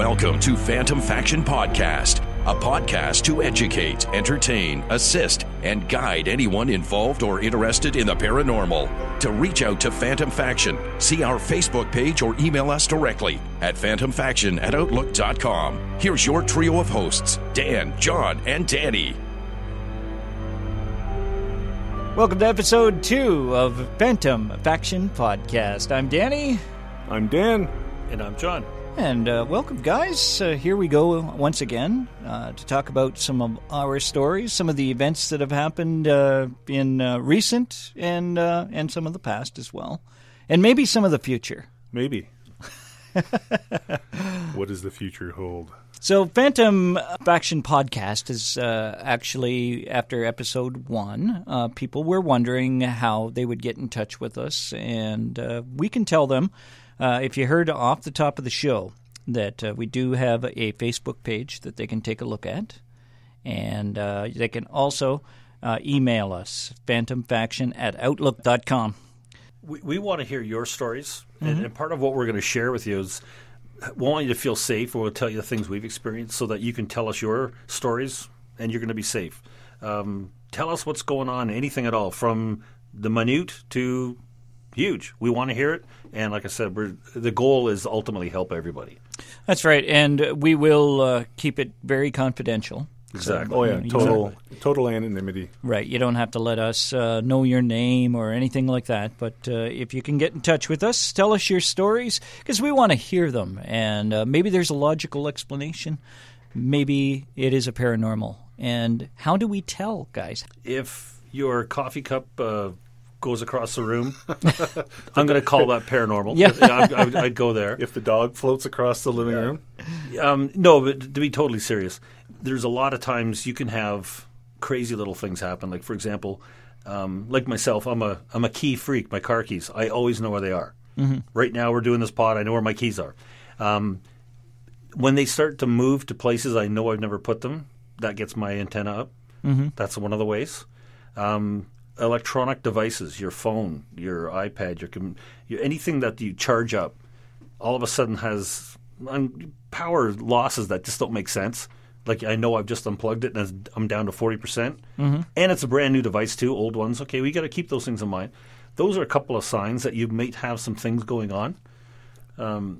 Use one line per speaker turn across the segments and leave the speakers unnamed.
Welcome to Phantom Faction Podcast, a podcast to educate, entertain, assist, and guide anyone involved or interested in the paranormal. To reach out to Phantom Faction, see our Facebook page or email us directly at phantomfaction at outlook.com. Here's your trio of hosts Dan, John, and Danny.
Welcome to episode two of Phantom Faction Podcast. I'm Danny,
I'm Dan.
And I'm John.
And uh, welcome, guys. Uh, here we go once again uh, to talk about some of our stories, some of the events that have happened uh, in uh, recent and uh, and some of the past as well, and maybe some of the future.
Maybe. what does the future hold?
So, Phantom Faction Podcast is uh, actually after episode one. Uh, people were wondering how they would get in touch with us, and uh, we can tell them uh, if you heard off the top of the show that uh, we do have a Facebook page that they can take a look at, and uh, they can also uh, email us phantomfaction at outlook.com.
We, we want to hear your stories, and, and part of what we're going to share with you is we want you to feel safe. We'll tell you the things we've experienced so that you can tell us your stories, and you're going to be safe. Um, tell us what's going on, anything at all, from the minute to huge. We want to hear it, and like I said, we're, the goal is ultimately help everybody.
That's right, and we will uh, keep it very confidential.
Exactly.
Oh yeah,
You-
total total anonymity.
Right. You don't have to let us uh, know your name or anything like that. But uh, if you can get in touch with us, tell us your stories because we want to hear them. And uh, maybe there's a logical explanation. Maybe it is a paranormal. And how do we tell, guys?
If your coffee cup uh, goes across the room, I'm going to call that paranormal.
Yeah.
I'd, I'd, I'd go there.
If the dog floats across the living room,
Um, no, but to be totally serious, there's a lot of times you can have crazy little things happen. Like for example, um, like myself, I'm a I'm a key freak. My car keys, I always know where they are. Right now, we're doing this pod. I know where my keys are. Um, when they start to move to places I know I've never put them, that gets my antenna up. Mm-hmm. That's one of the ways. Um, electronic devices, your phone, your iPad, your, com- your anything that you charge up, all of a sudden has um, power losses that just don't make sense. Like I know I've just unplugged it and I'm down to forty percent, and it's a brand new device too. Old ones, okay, we got to keep those things in mind. Those are a couple of signs that you might have some things going on.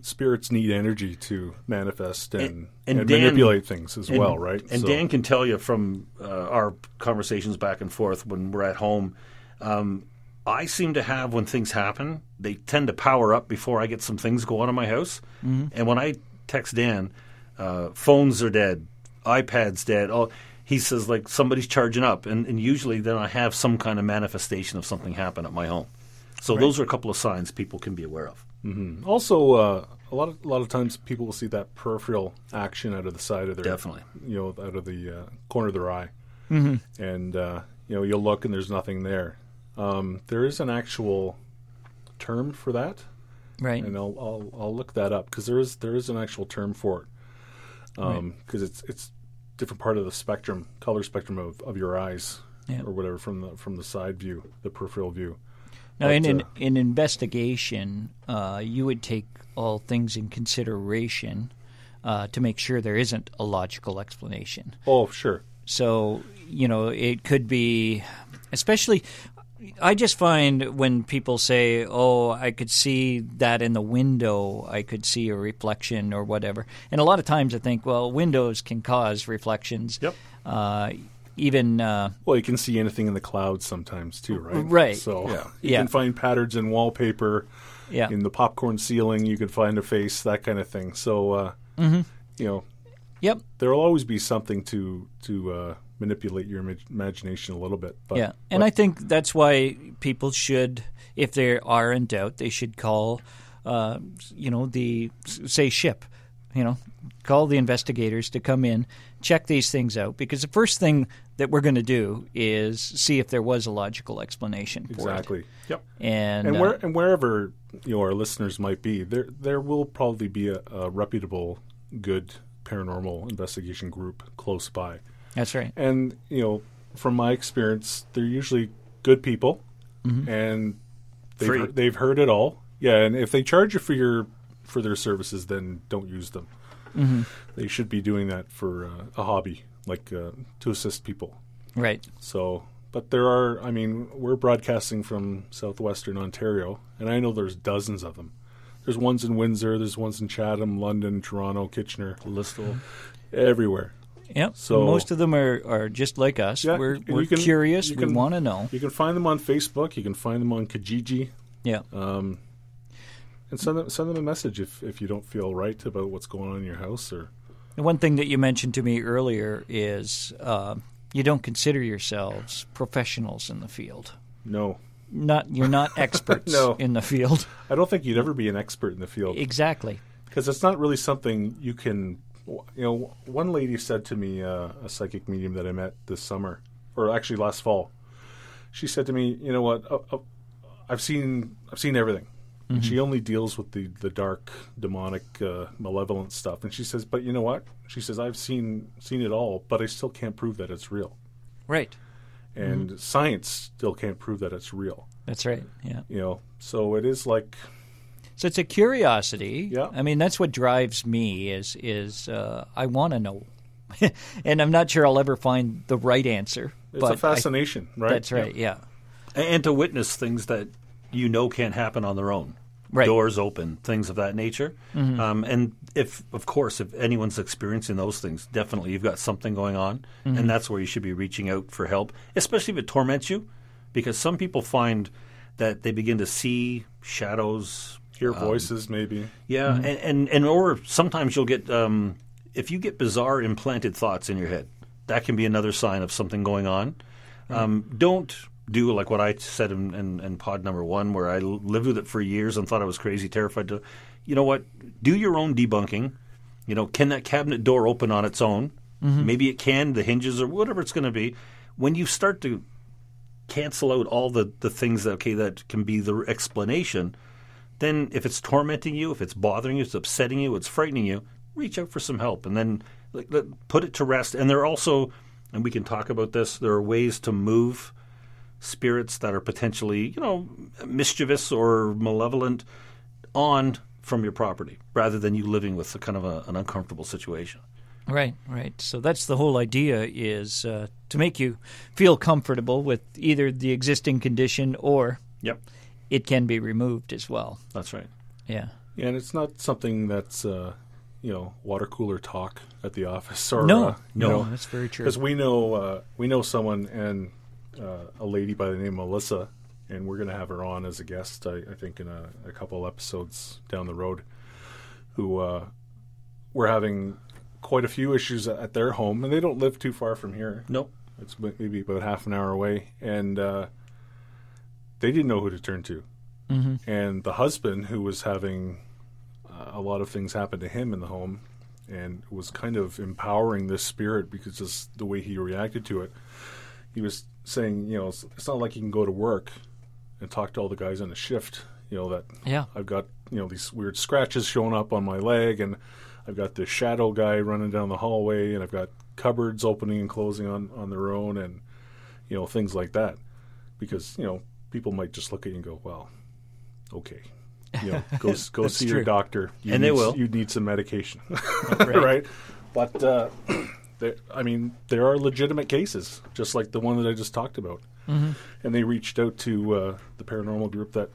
Spirits need energy to manifest and,
And-
and,
and Dan-
manipulate things as well, right?
And
So-
Dan can tell you from uh, our conversations back and forth when we're at home. Um, I seem to have when things happen, they tend to power up before I get some things going on in my house. And when I text Dan, uh, phones are dead, iPads dead. Oh, he says like somebody's charging up, and, and usually then I have some kind of manifestation of something happen at my home. So those are a couple of signs people can be aware of.
Also uh, a lot of a lot of times people will see that peripheral action out of the side of their
Definitely.
you know out of the uh, corner of their eye, mm-hmm. and uh, you know you'll look and there's nothing there. Um, there is an actual term for that.
Right.
and I'll I'll, I'll look that up because there is there is an actual term for it because it's it's different part of the spectrum color spectrum of, of your eyes
Yeah.
or whatever from the from the side view the peripheral view.
Now,
But,
in, in,
uh,
in investigation, uh, you would take all things in consideration uh, to make sure there isn't a logical explanation.
Oh sure,
So, you know, it could be, especially, I just find when people say, oh, I could see that in the window, I could see a reflection or whatever. And a lot of times I think, well, windows can cause reflections.
Yep.
Uh, even, uh,
well you can see anything in the clouds sometimes too, right?
Right.
So
Yeah.
you
Yeah.
can find patterns in wallpaper,
yeah.
in the popcorn ceiling. You can find a face, that kind of thing. So uh,
Mm-hmm.
you know
Yep.
there will always be something to to uh, manipulate your imag- imagination a little bit. But,
yeah, and
but-
I think that's why people should, if they are in doubt, they should call, uh, you know, the say SHIP, you know, call the investigators to come in, check these things out, because the first thing that we're going to do is see if there was a logical explanation for
exactly. Yep.
it. And,
and
uh,
and wherever you know our listeners might be, there there will probably be a, a reputable, good paranormal investigation group close by.
that's right.
And you know, from my experience, they're usually good people, and they've heard, they've heard it all. Yeah, and if they charge you for your for their services, then don't use them. They should be doing that for uh, a hobby, like uh, to assist people.
Right.
So, but there are, I mean, we're broadcasting from southwestern Ontario, and I know there's dozens of them. There's ones in Windsor, there's ones in Chatham, London, Toronto, Kitchener,
Listowel.
everywhere.
Yep.
So-
most of them are, are just like us.
Yeah,
we're we're
can-
curious.
you
We
can-
want to know.
You can find them on Facebook, you can find them on Kijiji,
Yeah.
and send them send them a message if, if you don't feel right about what's going on in your house or
One thing that you mentioned to me earlier is uh, you don't consider yourselves professionals in the field.
no.
Not you're not experts
No.
in the field.
I don't think you'd ever be an expert in the field.
Exactly.
because it's not really something you can you know one lady said to me uh, a psychic medium that i met this summer or actually last fall she said to me you know what uh, uh, i've seen i've seen everything and she only deals with the the dark demonic uh, malevolent stuff and she says but you know what she says i've seen seen it all but i still can't prove that it's real
Right.
and science still can't prove that it's real
That's right. Yeah.
you know so it is like
So it's a curiosity.
Yeah.
I mean, that's what drives me is is uh, I want to know, and I'm not sure I'll ever find the right answer.
it's
but
a fascination
I,
right
That's right. Yeah.
and to witness things that you know can't happen on their own.
Right.
Doors open, things of that nature. Um, and if, of course, if anyone's experiencing those things, definitely you've got something going on, and that's where you should be reaching out for help, especially if it torments you, because some people find that they begin to see shadows,
hear voices maybe
yeah, and, and and or sometimes you'll get um, if you get bizarre implanted thoughts in your head, that can be another sign of something going on. Um, don't do like what I said in, in, in pod number one, where I lived with it for years and thought I was crazy, terrified. To, you know what? Do your own debunking. You know, can that cabinet door open on its own? Mm-hmm. Maybe it can, the hinges or whatever it's going to be. When you start to cancel out all the, the things that okay that can be the explanation, then if it's tormenting you, if it's bothering you, it's upsetting you, it's frightening you, reach out for some help and then like, put it to rest. And there are also, and we can talk about this, there are ways to move spirits that are potentially, you know, mischievous or malevolent on from your property rather than you living with a kind of a, an uncomfortable situation.
Right, right. So that's the whole idea is uh, to make you feel comfortable with either the existing condition or
Yep,
it can be removed as well.
that's right.
Yeah.
Yeah, and it's not something that's uh, you know water cooler talk at the office or
No,
uh,
no, that's very true.
Because we know uh, we know someone and uh, a lady by the name of Melissa, and we're going to have her on as a guest. I, I think in a, a couple episodes down the road, who uh, we're having quite a few issues at their home, and they don't live too far from here.
Nope.
It's maybe about half an hour away, and uh, they didn't know who to turn to. Mm-hmm. And the husband, who was having uh, a lot of things happen to him in the home, and was kind of empowering this spirit because just the way he reacted to it, he was saying, you know, it's, it's not like you can go to work and talk to all the guys on the shift, you know, that
Yeah.
I've got you know these weird scratches showing up on my leg, and I've got this shadow guy running down the hallway, and I've got cupboards opening and closing on on their own, and you know things like that. Because you know people might just look at you and go, "Well, okay, you know, go go see
true.
your doctor, you
And they will.
You need some medication, right. But uh, there, I mean, there are legitimate cases, just like the one that I just talked about.
Mm-hmm.
And they reached out to uh, the paranormal group that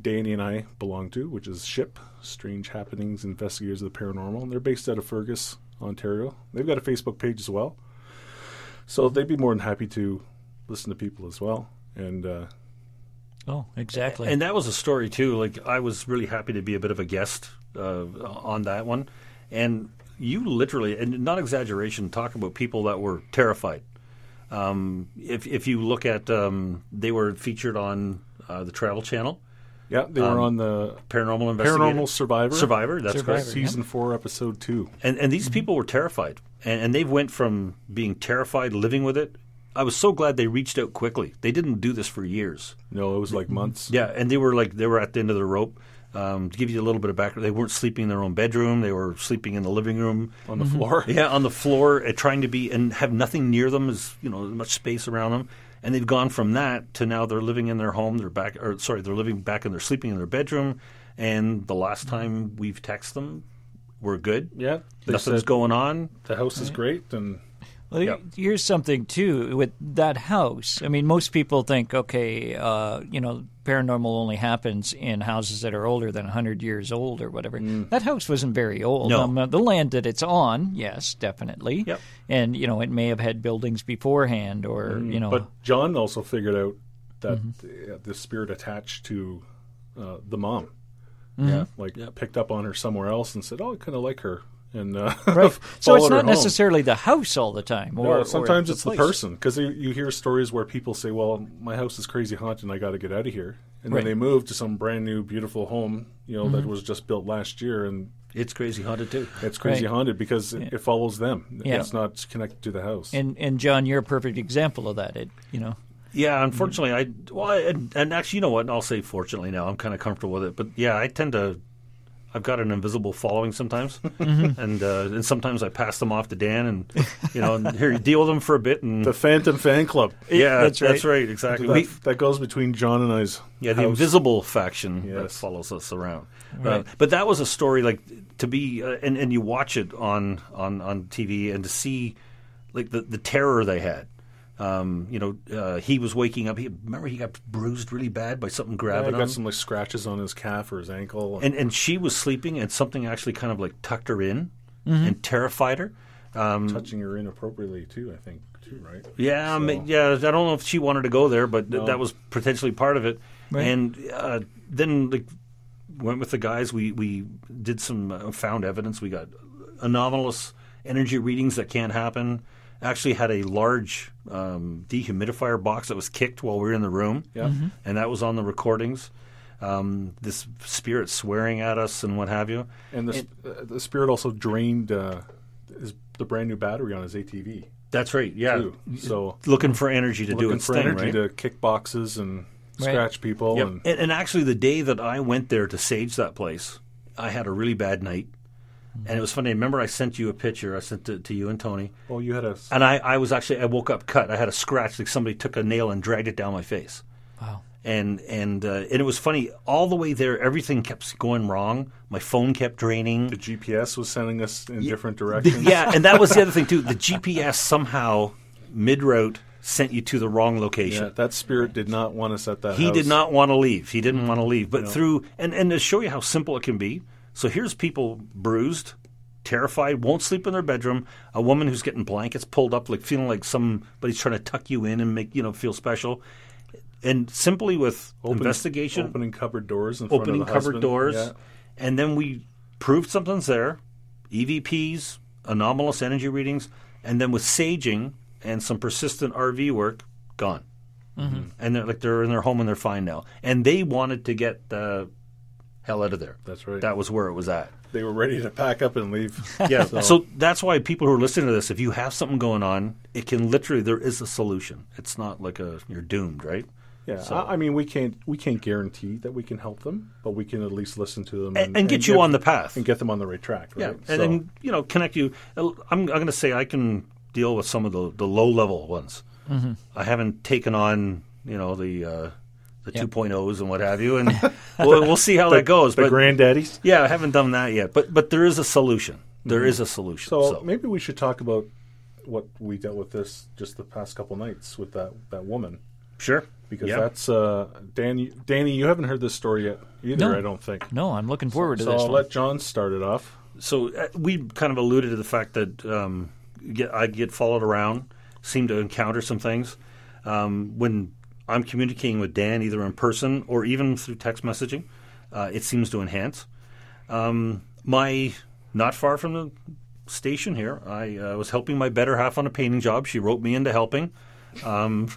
Danny and I belong to, which is SHIP, Strange Happenings Investigators of the Paranormal. And they're based out of Fergus, Ontario. They've got a Facebook page as well. So they'd be more than happy to listen to people as well. And uh,
Oh, exactly.
And that was a story too. Like I was really happy to be a bit of a guest uh, on that one, and you literally, and not exaggeration, talk about people that were terrified. Um, if if you look at, um, they were featured on uh, the Travel Channel,
yeah, they were on the
Paranormal Investigator,
Paranormal Survivor.
Survivor. That's
Survivor,
correct.
Season 4, Episode 2.
And and these people were terrified, and, and they went from being terrified, living with it. I was so glad they reached out quickly. They didn't do this for years.
No, it was like months.
Yeah, and they were like they were at the end of the rope. Um, to give you a little bit of background, they weren't sleeping in their own bedroom. They were sleeping in the living room
On the floor.
Yeah, on the floor, uh, trying to be and have nothing near them, as you know, much space around them. And they've gone from that to now they're living in their home. They're back, or sorry, they're living back and they're sleeping in their bedroom. And the last time we've texted them, we're good.
Yeah,
Nothing's
said
going on.
the house is great, and
Well,
Yep.
here's something too with that house. I mean, most people think, okay, uh, you know, paranormal only happens in houses that are older than 100 years old or whatever. That house wasn't very old.
No.
Um, uh, the land that it's on, yes, definitely.
Yep.
And you know, it may have had buildings beforehand, or you know,
but John also figured out that
Mm-hmm.
the, the spirit attached to uh, the mom.
Mm-hmm.
Yeah, like picked up on her somewhere else and said, "Oh, I kind of like her." And uh,
right. So it's not necessarily the house all the time, or
No,
or
sometimes it's the
place.
person because you, you hear stories where people say, "Well, my house is crazy haunted, and I got to get out of here," and
Right. Mm-hmm.
then they move to some brand new, beautiful home, you know, that was just built last year, and
It's crazy haunted too.
it's crazy
Right.
haunted because it, it follows them.
Yeah.
It's not connected to the house.
And and John, you're a perfect example of that. It you know.
Yeah, unfortunately, I well, I, and, and actually, you know what? I'll say fortunately now. I'm kind of comfortable with it. But yeah, I tend to. I've got an invisible following sometimes, and uh, and sometimes I pass them off to Dan, and you know, and here you deal with them for a bit, and
the Phantom Fan Club.
yeah,
that's
that's
right.
right, exactly.
That, that goes between John and I's.
yeah, the invisible faction that follows us around.
Right.
Uh, but that was a story like to be, uh, and and you watch it on on on TV, and to see like the the terror they had. Um, you know, uh, he was waking up. He remember he got bruised really bad by something
Yeah,
grabbing
I
him.
got some like scratches on his calf or his ankle.
and and she was sleeping, and something actually kind of like tucked her in
Mm-hmm.
and terrified her. Um,
touching her inappropriately too. I think too, right?
yeah, I mean, yeah. I don't know if she wanted to go there, but th-
No.
that was potentially part of it.
Right.
And uh, then like went with the guys. We we did some uh, found evidence. We got anomalous energy readings that can't happen. Actually, had a large um, dehumidifier box that was kicked while we were in the room.
Yeah. Mhm.
and that was on the recordings. Um, this spirit swearing at us and what have you.
And the, sp- uh, the spirit also drained uh, his, the brand new battery on his ATV
That's right. Yeah.
too. So
looking for energy to do
looking
its
for
thing,
energy
right?
to kick boxes and
Right.
scratch people.
Yep.
And
And, and actually, the day that I went there to sage that place, I had a really bad night. And it was funny. Remember, I sent you a picture. I sent it to you and Tony.
oh, you had a
And I, I was actually, I woke up cut. I had a scratch like somebody took a nail and dragged it down my face.
Wow.
And and uh, and it was funny. All the way there, everything kept going wrong. My phone kept draining.
the GPS was sending us in different directions.
yeah, and that was the other thing too. The GPS somehow mid route sent you to the wrong location.
Yeah, that spirit did not want us at that.
He
house.
did not want to leave. He didn't want to leave. But through and and to show you how simple it can be. So here's people bruised, terrified, won't sleep in their bedroom. A woman who's getting blankets pulled up, like feeling like somebody's trying to tuck you in and make you know feel special. And simply with investigation,
opening cupboard doors, in front
opening
of the
cupboard
husband.
doors,
Yeah.
and then we proved something's there. EVPs, anomalous energy readings, and then with saging and some persistent RV work, gone.
Mm-hmm.
And they're like they're in their home and they're fine now. And they wanted to get the hell out of there.
That's right.
That was where it was at.
They were ready to pack up and leave.
Yeah. so, that's why people who are listening to this, if you have something going on, it can literally there is a solution. It's not like a you're doomed, right?
Yeah,
So-
I, I mean, we can't we can't guarantee that we can help them, but we can at least listen to them
And, and get you on the path.
and get them on the right track.
Yeah,
Right?
and
So-
then you know connect you. I'm, I'm going to say I can deal with some of the, the low level ones.
Mm-hmm.
I haven't taken on you know the uh, the
Yep.
2.0s and what have you, and we'll, we'll see how that goes.
the
but
granddaddies.
yeah, I haven't done that yet. But but there is a solution. There is a solution.
Mm-hmm. So,
So,
maybe we should talk about what we dealt with this just the past couple nights with that that woman
sure,
because
Yeah.
that's uh, Danny. Danny, you haven't heard this story yet either.
No.
I don't think.
No, I'm looking forward to it.
so
this
I'll
one.
let John start it off.
so uh, we kind of alluded to the fact that um, get, I get followed around, seem to encounter some things um, when I'm communicating with Dan, either in person or even through text messaging. Uh, it seems to enhance. Um, my not far from the station here, I uh, was helping my better half on a painting job. She wrote me into helping. Um,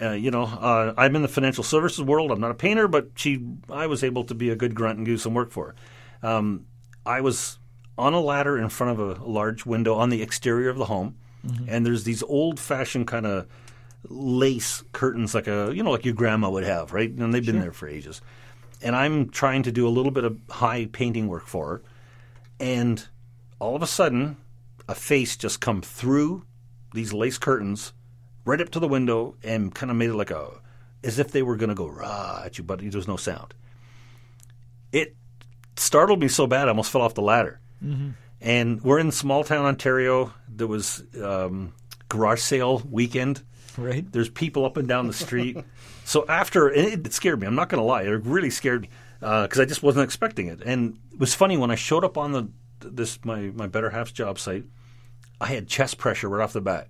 uh, you know, uh, I'm in the financial services world. I'm not a painter, but she, I was able to be a good grunt and do some work for her. Um, I was on a ladder in front of a large window on the exterior of the home, and there's these old-fashioned kind of lace curtains, like a you know, like your grandma would have, right? And they've been there for ages. And I'm trying to do a little bit of high painting work for her, and all of a sudden, a face just come through these lace curtains, right up to the window, and kind of made it like a, as if they were going to go rah at you, but there was no sound. It startled me so bad I almost fell off the ladder. And And we're in small town Ontario. There was um, garage sale weekend.
Right.
There's people up and down the street. so after, and it, it scared me. I'm not going to lie. It really scared me because I just wasn't expecting it. And it was funny when I showed up on the this my my better half's job site. I had chest pressure right off the bat,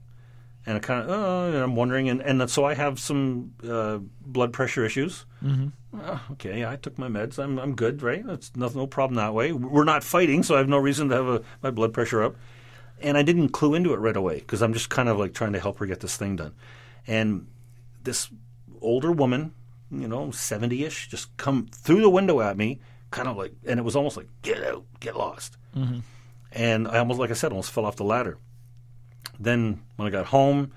and I kind of uh, and I'm wondering, and, and so I have some uh, blood pressure issues. Mm-hmm. okay, I took my meds. I'm I'm good, right? That's no, no problem that way. We're not fighting, so I have no reason to have a, my blood pressure up. And I didn't clue into it right away because I'm just kind of like trying to help her get this thing done. And this older woman, you know, 70 ish, just come through the window at me, kind of like, and it was almost like, get out, get lost. And I almost, like I said, almost fell off the ladder. Then when I got home,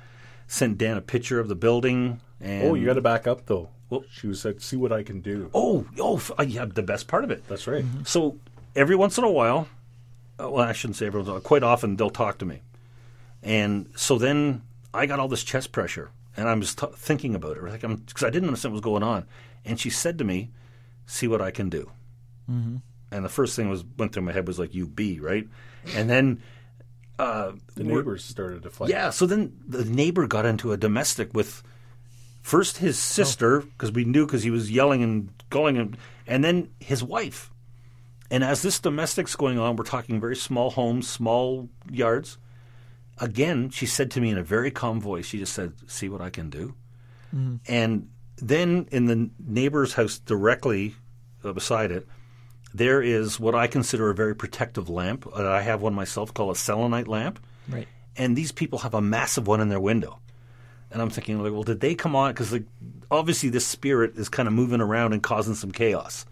sent Dan a picture of the building. And
Oh, you got to back up though.
Well-
she was like, "See what I can do."
Oh, oh, yeah, the best part of it.
That's right.
So every once in a while, uh, well, I shouldn't say every once in a while, quite often they'll talk to me. And so then I got all this chest pressure, and I was t- thinking about it, like because I didn't understand what was going on. And she said to me, "See what I can do." Mm-hmm. And the first thing was went through my head was like, "You be right," and then. Uh,
The neighbors started to fight.
yeah, so then the neighbor got into a domestic with first his sister because we knew because he was yelling and going, and, and then his wife. And as this domestic's going on, we're talking very small homes, small yards. Again, she said to me in a very calm voice, she just said, "See what I can do." And then in the neighbor's house directly uh, beside it, there is what I consider a very protective lamp. Uh, I have one myself called a selenite lamp
Right.
and these people have a massive one in their window. And I'm thinking, like, well, did they come on? Because like, obviously, this spirit is kind of moving around and causing some chaos.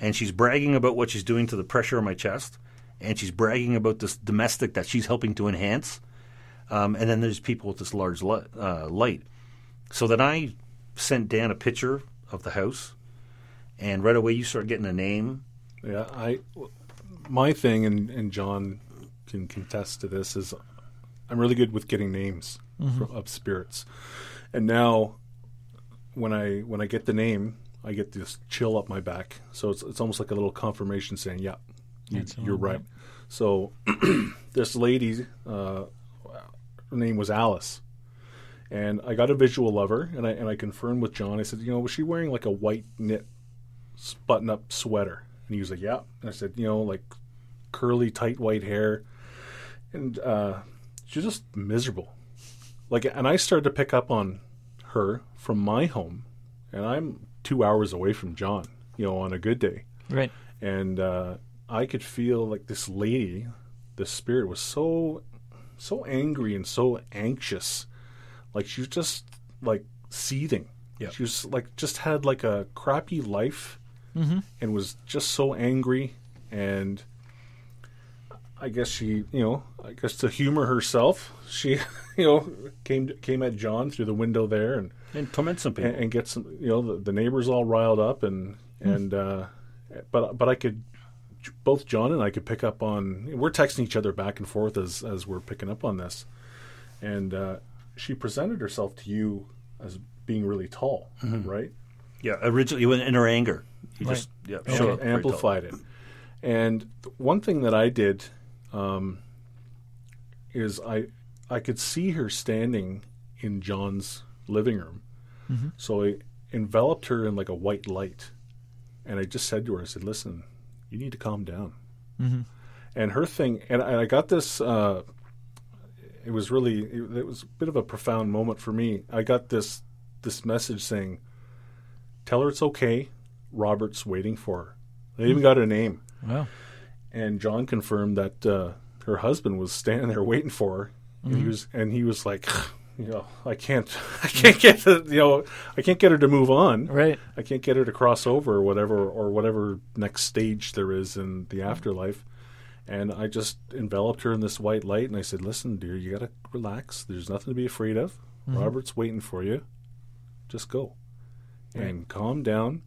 And she's bragging about what she's doing to the pressure on my chest, and she's bragging about this domestic that she's helping to enhance. Um, and then there's people with this large li- uh, light. So then I sent Dan a picture of the house, and right away you start getting a name.
Yeah, I my thing and, and John can contest to this is I'm really good with getting names from, of spirits. And now when I when I get the name, I get this chill up my back. So it's it's almost like a little confirmation saying, "Yeah, you, you're right." So this lady, uh, her name was Alice, and I got a visual of her, and I and I confirmed with John. I said, "You know, was she wearing like a white knit button up sweater?" And he was like, "Yeah." And I said, "You know, like curly, tight white hair," and uh, she was just miserable. Like, and I started to pick up on her from my home, and I'm two hours away from John. You know, on a good day,
Right.
and uh, I could feel like this lady, the spirit was so, so angry and so anxious, like she was just like seething.
Yeah.
She was like just had like a crappy life, and was just so angry, and I guess she, you know, I guess to humor herself, she, you know, came came at John through the window there, and
And torment some people.
and, and get some you know the, the neighbors all riled up and and uh, but but I could both John and I could pick up on we're texting each other back and forth as as we're picking up on this. And uh, she presented herself to you as being really tall right?
Yeah, originally in her anger. You
Right.
just yeah,
She
showed up very tall.
amplified it. And one thing that I did um, is I I could see her standing in John's living room. So I enveloped her in like a white light, and I just said to her, I said, "Listen, you need to calm down." And her thing, and I, I got this. Uh, it was really, it, it was a bit of a profound moment for me. I got this this message saying, "Tell her it's okay. Robert's waiting for her." They even got a name,
Wow.
and John confirmed that uh, her husband was standing there waiting for her, and he was, and he was like. You know, I can't, I can't get, her, you know, I can't get her to move on.
Right.
I can't get her to cross over or whatever or whatever next stage there is in the mm-hmm. afterlife. And I just enveloped her in this white light and I said, "Listen, dear, you got to relax. There's nothing to be afraid of. Mm-hmm. Robert's waiting for you. Just go and calm down."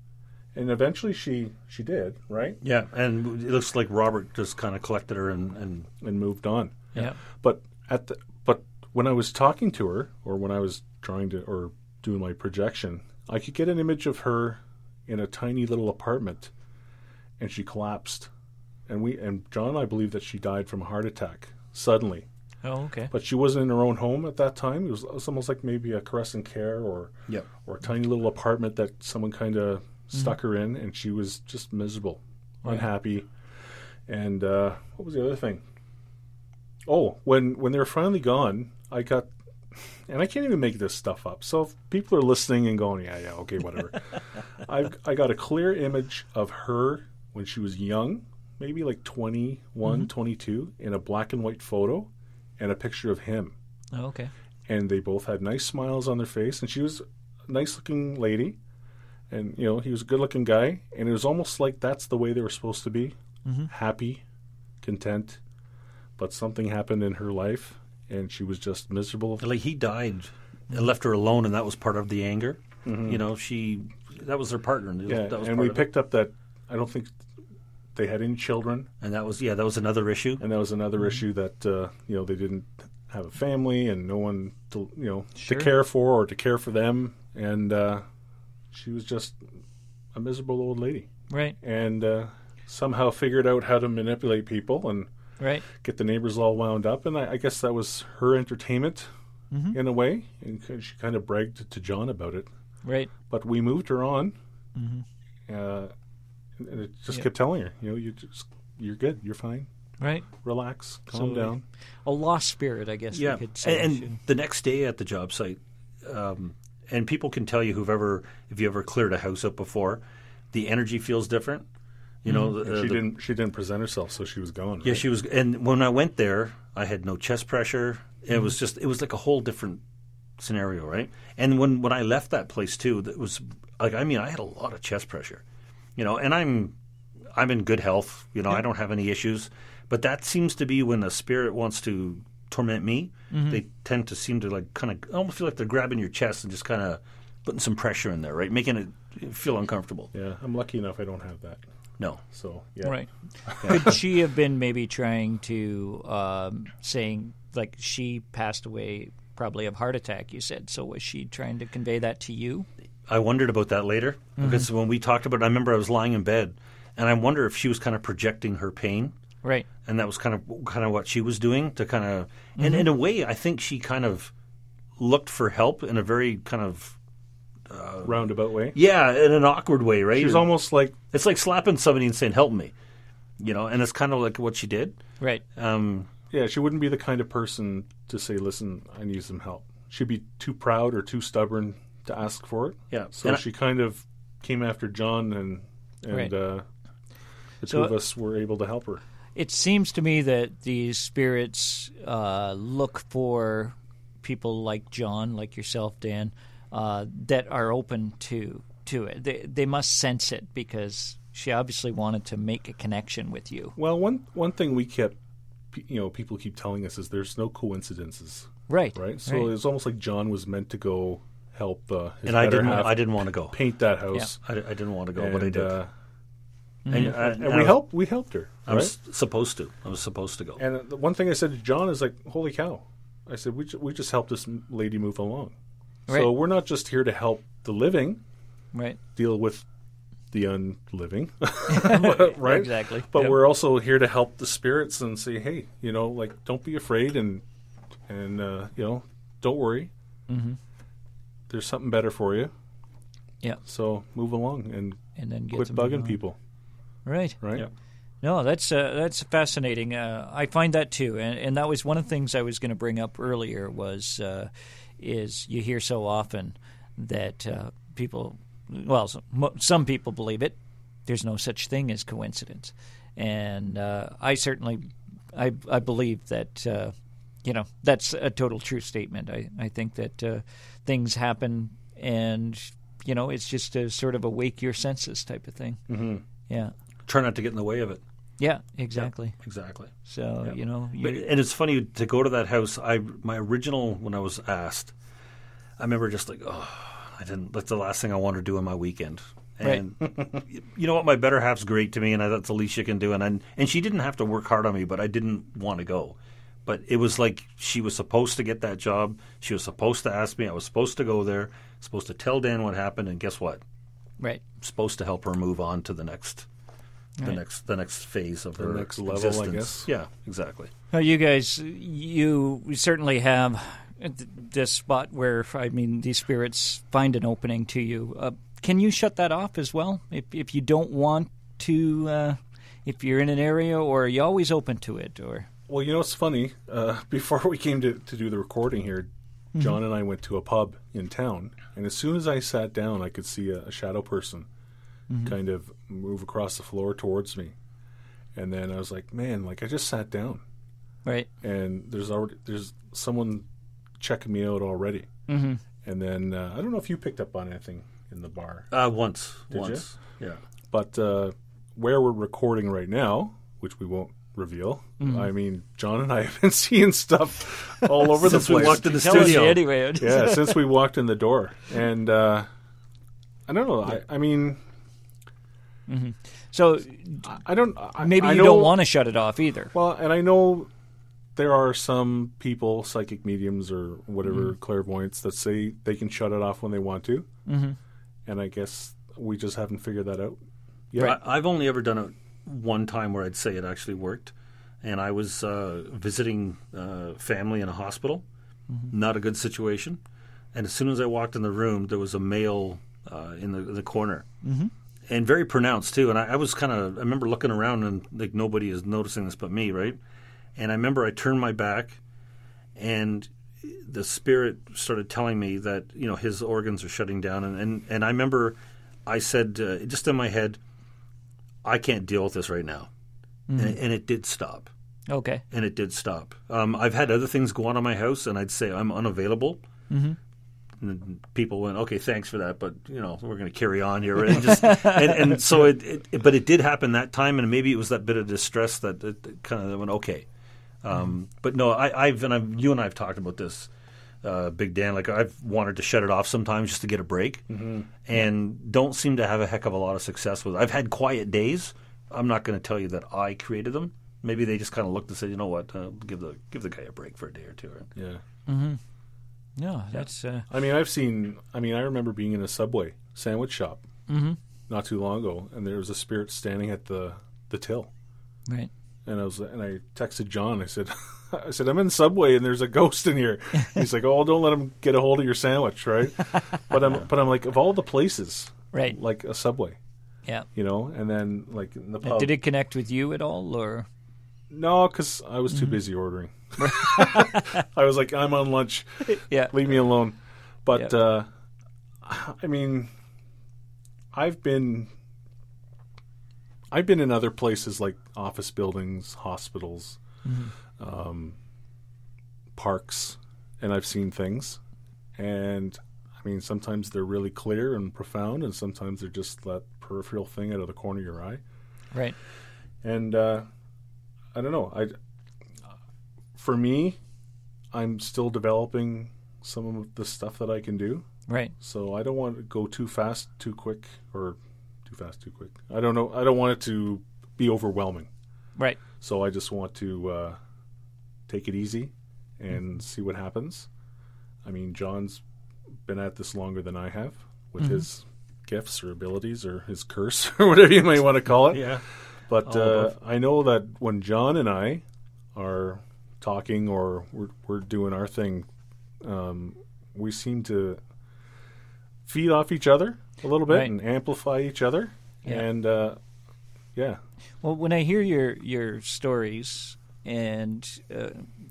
And eventually she she did, right?
Yeah, and it looks like Robert just kind of collected her and, and
And moved on.
Yeah.
But at the when I was talking to her, or when I was trying to, or doing my projection, I could get an image of her in a tiny little apartment, and she collapsed and we and John and I believe that she died from a heart attack suddenly.
Oh, okay.
But she wasn't in her own home at that time. It was, it was almost like maybe a Crescent Care or
Yep.
or a tiny little apartment that someone kind of stuck her in, and she was just miserable, unhappy. And uh, what was the other thing? Oh, when when they were finally gone, I got, and I can't even make this stuff up. So if people are listening and going, yeah, yeah, okay, whatever. I I got a clear image of her when she was young, maybe like 21, mm-hmm. 22, in a black and white photo, and a picture of him
Oh, okay.
and they both had nice smiles on their face and she was a nice looking lady and you know he was a good looking guy and it was almost like that's the way they were supposed to be mm-hmm. happy content but something happened in her life and she was just miserable
Like he died and left her alone, and that was part of the anger. You know, she that was their partner. and
yeah
that was
and we
of it.
picked up that i don't think they had any children
and that was yeah, that was another issue.
and that was another issue that uh, you know they didn't have a family and no one to you know
Sure.
to care for or to care for them and uh, she was just a miserable old lady
Right.
and uh, somehow figured out how to manipulate people and
Right.
get the neighbors all wound up and I, I guess that was her entertainment
Mm-hmm.
in a way and she kind of bragged to John about it
Right.
but we moved her on uh, and and it just
Mm-hmm. Yeah.
kept telling her you know you just you're good you're fine
Right.
relax calm
So,
down
A lost spirit, I guess
Yeah,
we could say.
and, and the next day at the job site, um, and people can tell you who've ever, if you ever cleared a house up before, the energy feels different. You know, mm.
And
the,
she
the-
didn't. She didn't present herself, so she was gone.
Yeah,
right?
she was. And when I went there, I had no chest pressure. It mm-hmm. was just, it was like a whole different scenario, right? And when when I left that place too, that was like, I mean, I had a lot of chest pressure, you know, and I'm I'm in good health, you know, I don't have any issues, but that seems to be when a spirit wants to torment me. Mm-hmm. They tend to seem to like kind of almost feel like they're grabbing your chest and just kind of putting some pressure in there, right, making it feel uncomfortable.
Yeah, I'm lucky enough. I don't have that.
No,
So yeah,
Right. Could she have been maybe trying to um, saying like she passed away probably of heart attack? You said so. Was she trying to convey that to you?
I wondered about that later because when we talked about it, I remember I was lying in bed and I wonder if she was kind of projecting her pain
Right.
and that was kind of kind of what she was doing to kind of and in a way I think she kind of looked for help in a very kind of
roundabout way.
yeah, in an awkward way, right?
She was almost like
it's like slapping somebody and saying help me. You know, and it's kind of like what she did.
Right.
Um,
yeah. She wouldn't be the kind of person to say, "Listen, I need some help." She'd be too proud or too stubborn to ask for it.
Yeah.
So
And I-
she kind of came after John, and and
Right.
uh, the
So-
two of us were able to help her.
It seems to me that these spirits uh, look for people like John, like yourself, Dan, uh, that are open to to it. They they must sense it because she obviously wanted to make a connection with you.
Well, one one thing we kept, you know, people keep telling us is there's no coincidences,
Right.
right? So it's almost like John was meant to go help uh, his
and I didn't
half
I didn't want to go.
paint that house.
I, I didn't want to go,
and,
but I did.
Uh,
and,
and,
and
and we helped. We helped her.
I
right?
was supposed to. I was supposed to go.
And the one thing I said to John is like, "Holy cow!" I said, "We ju- we just helped this lady move along.
Right.
So we're not just here to help the living
Right.
deal with the unliving, right?
Exactly.
But
Yep.
we're also here to help the spirits and say, hey, you know, like don't be afraid and and uh, you know, don't worry.
Mm-hmm.
There's something better for you.
Yeah.
So move along and
And then get
quit bugging people,
Right.
right?
Yeah.
No, that's uh, that's fascinating. Uh, I find that too, and, and that was one of the things I was going to bring up earlier. Was uh, is you hear so often that uh, people, well, some, some people believe it. There's no such thing as coincidence, and uh, I certainly, I I believe that. Uh, you know that's a total true statement. I I think that uh, things happen, and you know it's just a sort of a wake your senses type of thing. Mm-hmm. Yeah.
Try not to get in the way of it.
Yeah, exactly.
Exactly.
So you know,
But, and it's funny to go to that house. I my original when I was asked, I remember just like, oh, I didn't. That's the last thing I wanted to do on my weekend. And you know what? My better half's great to me, and I, that's the least you can do. And I, and she didn't have to work hard on me, but I didn't want to go. But it was like she was supposed to get that job. She was supposed to ask me. I was supposed to go there. Supposed to tell Dan what happened, and guess what?
right?
supposed to help her move on to the next the
Right.
next the next phase of their
next level, I
existence.
guess.
Yeah, exactly.
Well, you guys, you certainly have this spot where, I mean, these spirits find an opening to you. Uh, can you shut that off as well? If, if you don't want to, uh, if you're in an area, or are you always open to it? Or
Well, you know, it's funny. Uh, before we came to, to do the recording here, John and I went to a pub in town, and as soon as I sat down, I could see a, a shadow person kind of move across the floor towards me, and then I was like, "Man, like I just sat down,
right?
and there's already there's someone checking me out already." Mm-hmm. And then uh, I don't know if you picked up on anything in the bar,
Uh, once,
Did
once, yeah.
but uh, where we're recording right now, which we won't reveal. I mean, John and I have been seeing stuff all over the place.
Since we
place.
walked in the
Tell us
studio.
anyway.
yeah, since we walked in the door, and uh, I don't know. I, I mean,
So
I- I don't. I,
maybe
I
you
know-
don't want to shut it off either.
Well, and I know there are some people, psychic mediums or whatever clairvoyants, that say they can shut it off when they want to, mm-hmm. and I guess we just haven't figured that out. yet.
I, I've only ever done it one time where I'd say it actually worked, and I was uh, visiting uh, family in a hospital. Not a good situation. And as soon as I walked in the room, there was a male uh, in the the corner, mm-hmm. And very pronounced too. And I, I was kind of I remember looking around and like nobody is noticing this but me, right? And I remember I turned my back, and the spirit started telling me that you know his organs are shutting down, and and, and I remember I said uh, just in my head, I can't deal with this right now, and, and it did stop,
Okay.
and it did stop. Um, I've had other things go on in my house, and I'd say I'm unavailable. Mm-hmm. And people went, okay, thanks for that, but you know we're going to carry on here, and just and, and so it, it, but it did happen that time, and maybe it was that bit of distress that it kind of went okay. Um, But no, I, I've and I've, you and I have talked about this, uh, Big Dan. Like I've wanted to shut it off sometimes just to get a break, and don't seem to have a heck of a lot of success with it. I've had quiet days. I'm not going to tell you that I created them. Maybe they just kind of looked and said, you know what, uh, give the give the guy a break for a day or two.
yeah.
No, that's uh,
I mean, I've seen. I mean, I remember being in a Subway sandwich shop not too long ago, and there was a spirit standing at the the till,
right.
and I was and I texted John. I said, I said I'm in Subway and there's a ghost in here. He's like, Oh, don't let him get a hold of your sandwich, right? but I'm but I'm like, of all the places,
Right.
like a Subway,
Yeah.
you know, and then like in the pub.
Did it connect with you at all, or
No, because I was too busy ordering. I was like, I'm on lunch.
yeah?
Leave me alone. But
Yeah.
uh, I mean, I've been, I've been in other places like office buildings, hospitals, um, parks, and I've seen things. And I mean, sometimes they're really clear and profound, and sometimes they're just that peripheral thing out of the corner of your eye.
Right.
And uh, I don't know. I for me, I'm still developing some of the stuff that I can do.
Right.
So I don't want to go too fast, too quick, or too fast, too quick. I don't know. I don't want it to be overwhelming.
Right.
So I just want to uh, take it easy and see what happens. I mean, John's been at this longer than I have with his gifts or abilities or his curse or whatever you may want to call it.
Yeah.
But uh. I know that when John and I are talking or we're, we're doing our thing, um, we seem to feed off each other a little bit
Right.
and amplify each other.
Yeah.
And uh, yeah,
Well, when I hear your your stories and uh,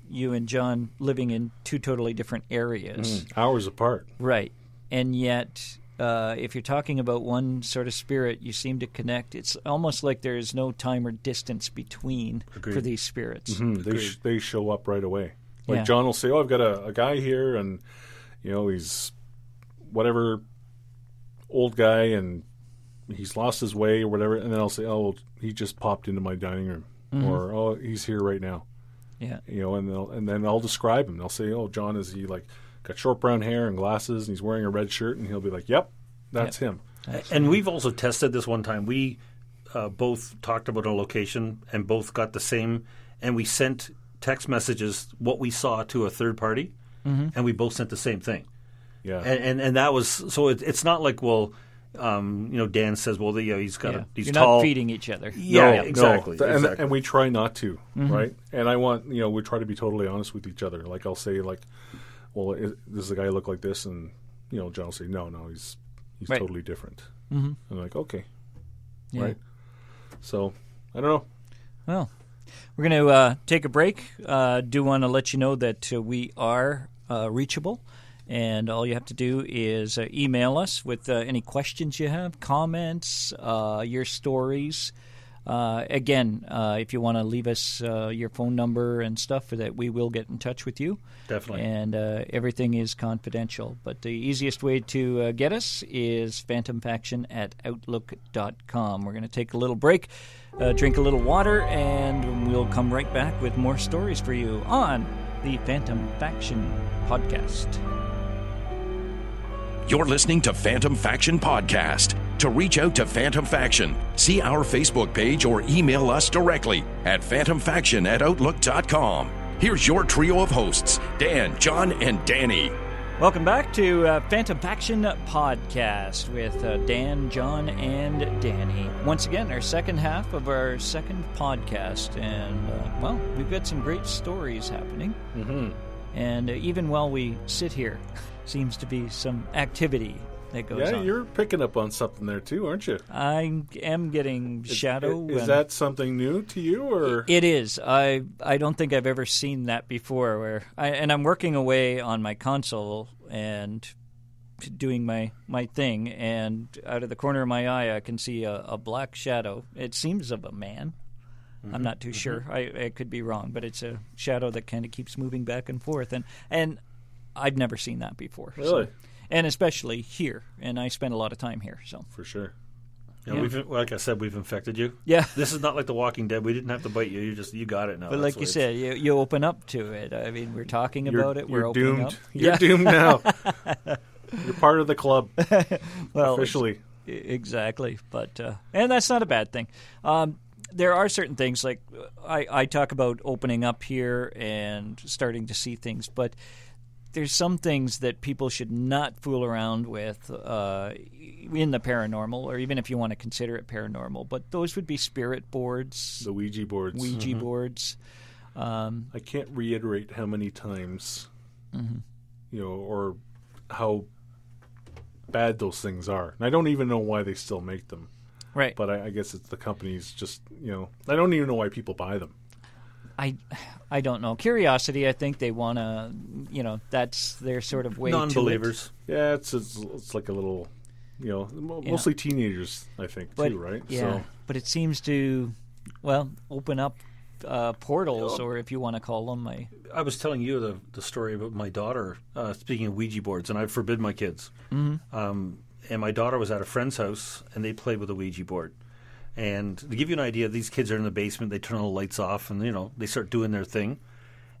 you and John living in two totally different areas,
hours apart.
right, and yet. Uh, if you're talking about one sort of spirit, you seem to connect. It's almost like there is no time or distance between for these spirits.
Hmm, they sh- they show up right away. Like
Yeah.
John will say, "Oh, I've got a, a guy here, and you know he's whatever old guy, and he's lost his way or whatever." And then I'll say, "Oh, he just popped into my dining room," or "Oh, he's here right now."
Yeah,
You know, and they'll, and then I'll describe him. They'll say, "Oh, John is he like got short brown hair and glasses, and he's wearing a red shirt?" And he'll be like, "Yep, that's him."
And we've also tested this one time. We uh, both talked about a location and both got the same, and we sent text messages what we saw to a third party, and we both sent the same thing.
Yeah,
And and, and that was so. It, it's not like well, Um, you know, Dan says, "Well, you know, he's got
Yeah.
a, he's
You're
tall."
not feeding each other.
Yeah,
No,
exactly.
no. And,
exactly.
and we try not to, right? And I want you know we try to be totally honest with each other. Like I'll say like, well, i does the guy look like this? And you know, John will say, no, no, he's he's
Right.
totally different. Mm-hmm. I'm like, okay,
Yeah.
right. So I don't know.
Well, we're going to uh, take a break. Uh, do want to let you know that uh, we are uh, reachable. And all you have to do is uh, email us with uh, any questions you have, comments, uh, your stories. Uh, again, uh, if you want to leave us uh, your phone number and stuff, that we will get in touch with you.
Definitely.
And uh, everything is confidential. But the easiest way to uh, get us is phantomfaction at outlook.com. We're going to take a little break, uh, drink a little water, and we'll come right back with more stories for you on the Phantom Faction podcast.
You're listening to Phantom Faction Podcast. To reach out to Phantom Faction, see our Facebook page or email us directly at phantomfaction at outlook.com. Here's your trio of hosts Dan, John, and Danny.
Welcome back to uh, Phantom Faction Podcast with uh, Dan, John, and Danny. Once again, our second half of our second podcast. And, uh, well, we've got some great stories happening. Mm-hmm. And uh, even while we sit here, seems to be some activity that goes on.
Yeah,
on.
you're picking up on something there too, aren't you?
I am getting shadow.
Is that something new to you, or
It is. I I don't think I've ever seen that before. Where I, and I'm working away on my console and doing my my thing, and out of the corner of my eye, I can see a, a black shadow. It seems of a man. I'm not too sure. I, I could be wrong, but it's a shadow that kind of keeps moving back and forth, and and I've never seen that before. so-
Really?
and especially here, and I spend a lot of time here. So
for sure?
You know, we've, like I said, we've infected you.
yeah.
This is not like The Walking Dead. We didn't have to bite you. You just you got it now.
But like you said, you, you open up to it. I mean, we're talking
You're,
about it. We're
doomed.
up.
You're
yeah.
doomed now. you're part of the club
well,
officially.
Exactly, but uh, and that's not a bad thing. Um, there are certain things like I, I talk about opening up here and starting to see things, but there's some things that people should not fool around with uh, in the paranormal, or even if you want to consider it paranormal. But those would be spirit boards,
The Ouija boards.
Ouija boards. Um,
I can't reiterate how many times,
Mm-hmm.
you know, or how bad those things are. And I don't even know why they still make them.
Right.
But I, I guess it's the companies just, you know, I don't even know why people buy them.
I, I don't know. Curiosity. I think they want to. You know, that's their sort of way. to.
Non-believers.
Yeah, it's it's, it's like a little, you know, mo- mostly teenagers, I think,
but,
too, right?
Yeah,
So,
but it seems to, well, open up uh, portals, or if you want to call them, a,
I was telling you the the story about my daughter. Uh, speaking of Ouija boards, and I forbid my kids. Mm-hmm. Um, and my daughter was at a friend's house, and they played with a Ouija board. And to give you an idea, these kids are in the basement. They turn all the lights off, and you know they start doing their thing.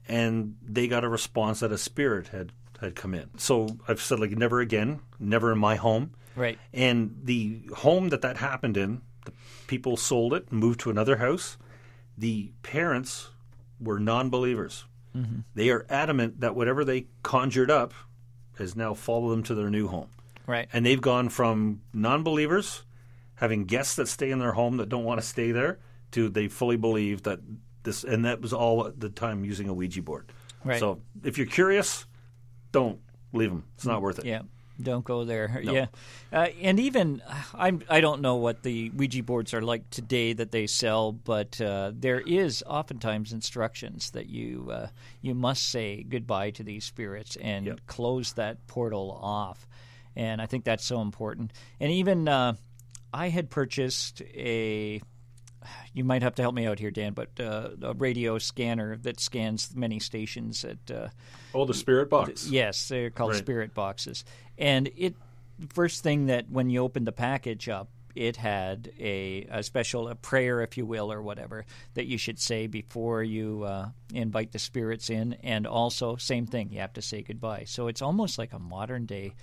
And they got a response that a spirit had had come in. So I've said like never again, never in my home.
right.
And the home that that happened in, the people sold it, moved to another house. The parents were non-believers. Mm-hmm. They are adamant that whatever they conjured up has now followed them to their new home.
Right.
And they've gone from non-believers, having guests that stay in their home that don't want to stay there, to they fully believe that this, and that was all the time using a Ouija board.
Right.
So if you're curious, don't leave them. It's not worth it.
Yeah. Don't go there. Yeah, uh, and even I'm I don't know what the Ouija boards are like today that they sell, but uh, there is oftentimes instructions that you uh, you must say goodbye to these spirits and
Yep.
close that portal off, and I think that's so important. And even uh, I had purchased a you might have to help me out here, Dan, but uh, a radio scanner that scans many stations at uh,
oh, the spirit box.
Yes, they're called
Right.
spirit boxes. And it first thing that when you opened the package up, it had a, a special a prayer, if you will, or whatever that you should say before you uh, invite the spirits in, and also same thing, you have to say goodbye. So it's almost like a modern day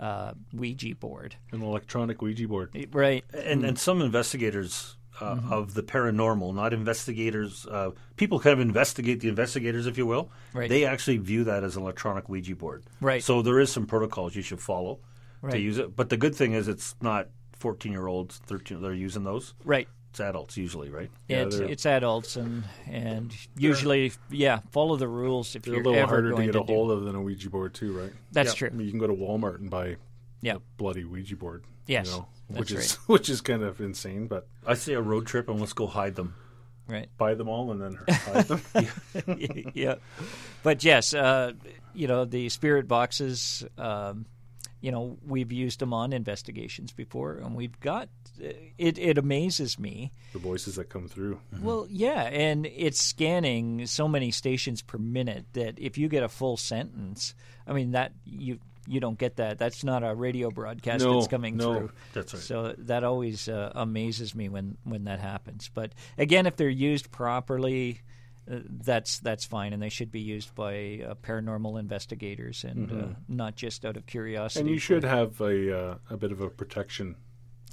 uh, Ouija board,
An electronic Ouija board.
right?
and and some investigators uh, of the paranormal, not investigators, uh, people kind of investigate the investigators, if you will.
Right.
They actually view that as an electronic Ouija board.
Right.
So there is some protocols you should follow
Right.
to use it. But the good thing is it's not fourteen year olds, thirteen. They're using those.
Right.
It's adults usually, right?
Yeah,
it's, it's adults and and usually yeah follow the rules if
They're a little
ever
harder to get a hold of than a Ouija board, too, right?
That's
Yeah.
I
true.
mean, you can go to Walmart and buy
Yeah.
a bloody Ouija board.
Yes,
you know,
that's
which is
right.
which is kind of insane, but
I say a road trip and let's go hide them.
Right.
buy them all and then hide them.
yeah. But yes, uh, you know the spirit boxes. Um, you know we've used them on investigations before, and we've got. It, it amazes me
the voices that come through.
Well, yeah, and it's scanning so many stations per minute that if you get a full sentence, I mean that you you don't get that. That's not a radio broadcast
No,
that's coming
no.
through.
That's right.
So that always uh, amazes me when when that happens. But again, if they're used properly. Uh, that's that's fine, and they should be used by uh, paranormal investigators, and uh, not just out of curiosity.
Mm-hmm. And you should have a uh, a bit of a protection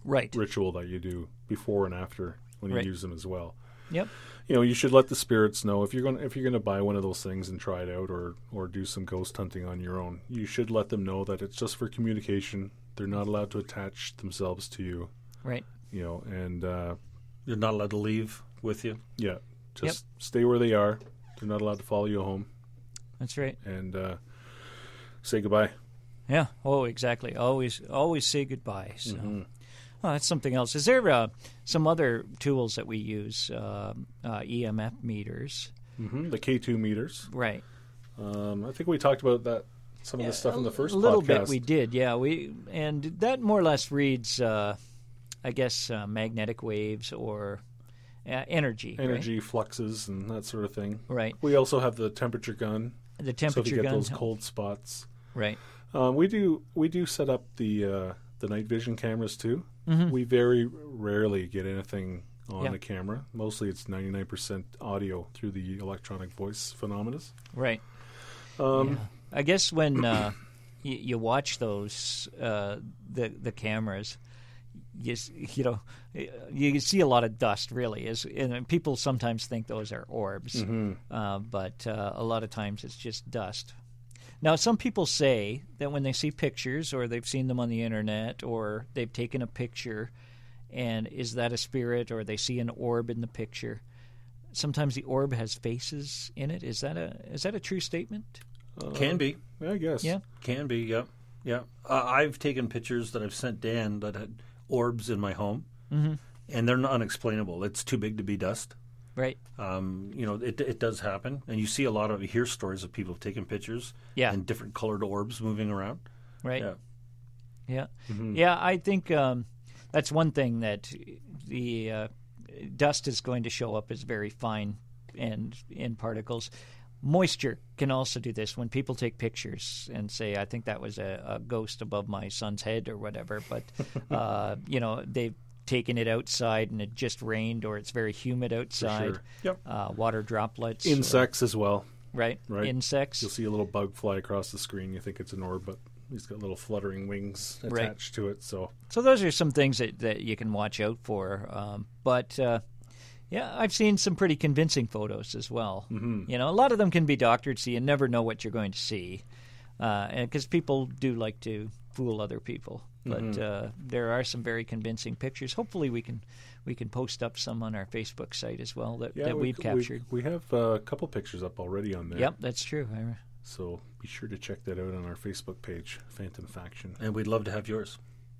right.
ritual that you do before and after when you
Right.
use them as well.
Yep.
You know, you should let the spirits know if you're going to if you're going to buy one of those things and try it out or or do some ghost hunting on your own. You should let them know that it's just for communication. They're not allowed to attach themselves to you,
Right.
you know, and uh,
You're not allowed to leave with you.
yeah, just stay where they are. They're not allowed to follow you home
That's right.
and uh, say goodbye.
Yeah. Oh, exactly. Always, always say goodbye. So,
Mm-hmm.
well, that's something else. Is there uh, some other tools that we use? Um uh, EMF meters,
hmm The K2 meters.
right?
Um, I think we talked about that some of the stuff in the first
a little
podcast.
bit we did. Yeah. We and that more or less reads, uh, I guess, uh, magnetic waves or uh, energy. right?
energy fluxes and that sort of thing.
Right.
We also have the temperature gun.
The temperature
So if you get those cold spots,
Right.
um, we do we do set up the uh, the night vision cameras too.
Mm-hmm.
We very rarely get anything on
Yeah.
the camera. Mostly it's ninety nine percent audio through the electronic voice phenomena.
Right.
Um,
I guess when uh, you, you watch those uh, the the cameras, you you know you see a lot of dust. Really, is and people sometimes think those are orbs, uh, but uh, a lot of times it's just dust. Now, some people say that when they see pictures, or they've seen them on the internet, or they've taken a picture, and is that a spirit, or they see an orb in the picture. Sometimes the orb has faces in it. Is that a is that a true statement?
Can be.
I guess.
Yeah.
Can be, yeah. Yeah. Uh, I've taken pictures that I've sent Dan that had orbs in my home, mm-hmm. and they're unexplainable. It's too big to be dust.
Right.
Um, you know, it, it does happen, and you see a lot of you hear stories of people taking pictures,
Yeah.
and different colored orbs moving around.
Right.
Yeah,
Yeah. Yeah. I think um, that's one thing that the uh, dust is going to show up as very fine and in particles. Moisture can also do this when people take pictures and say, "I think that was a, a ghost above my son's head" or whatever. But uh, you know, they've taken it outside and it just rained, or it's very humid outside.
sure.
Yep.
Uh, water droplets. or-
Insects as well.
right?
Right.
Insects.
You'll see a little bug fly across the screen. You think it's an orb, but he's got little fluttering wings
Right.
attached to it. So
So those are some things that, that you can watch out for. Um, but uh, yeah, I've seen some pretty convincing photos as well. Mm-hmm. You know, a lot of them can be doctored, so you never know what you're going to see. Because people do like to fool other people, but
Mm-hmm.
uh, there are some very convincing pictures. Hopefully, we can we can post up some on our Facebook site as well that,
yeah,
that
we-
we've
we-
captured.
We, have uh, a couple pictures up already on there.
Yep, that's true. I,
So be sure to check that out on our Facebook page, Phantom Faction.
and we'd love to have yours.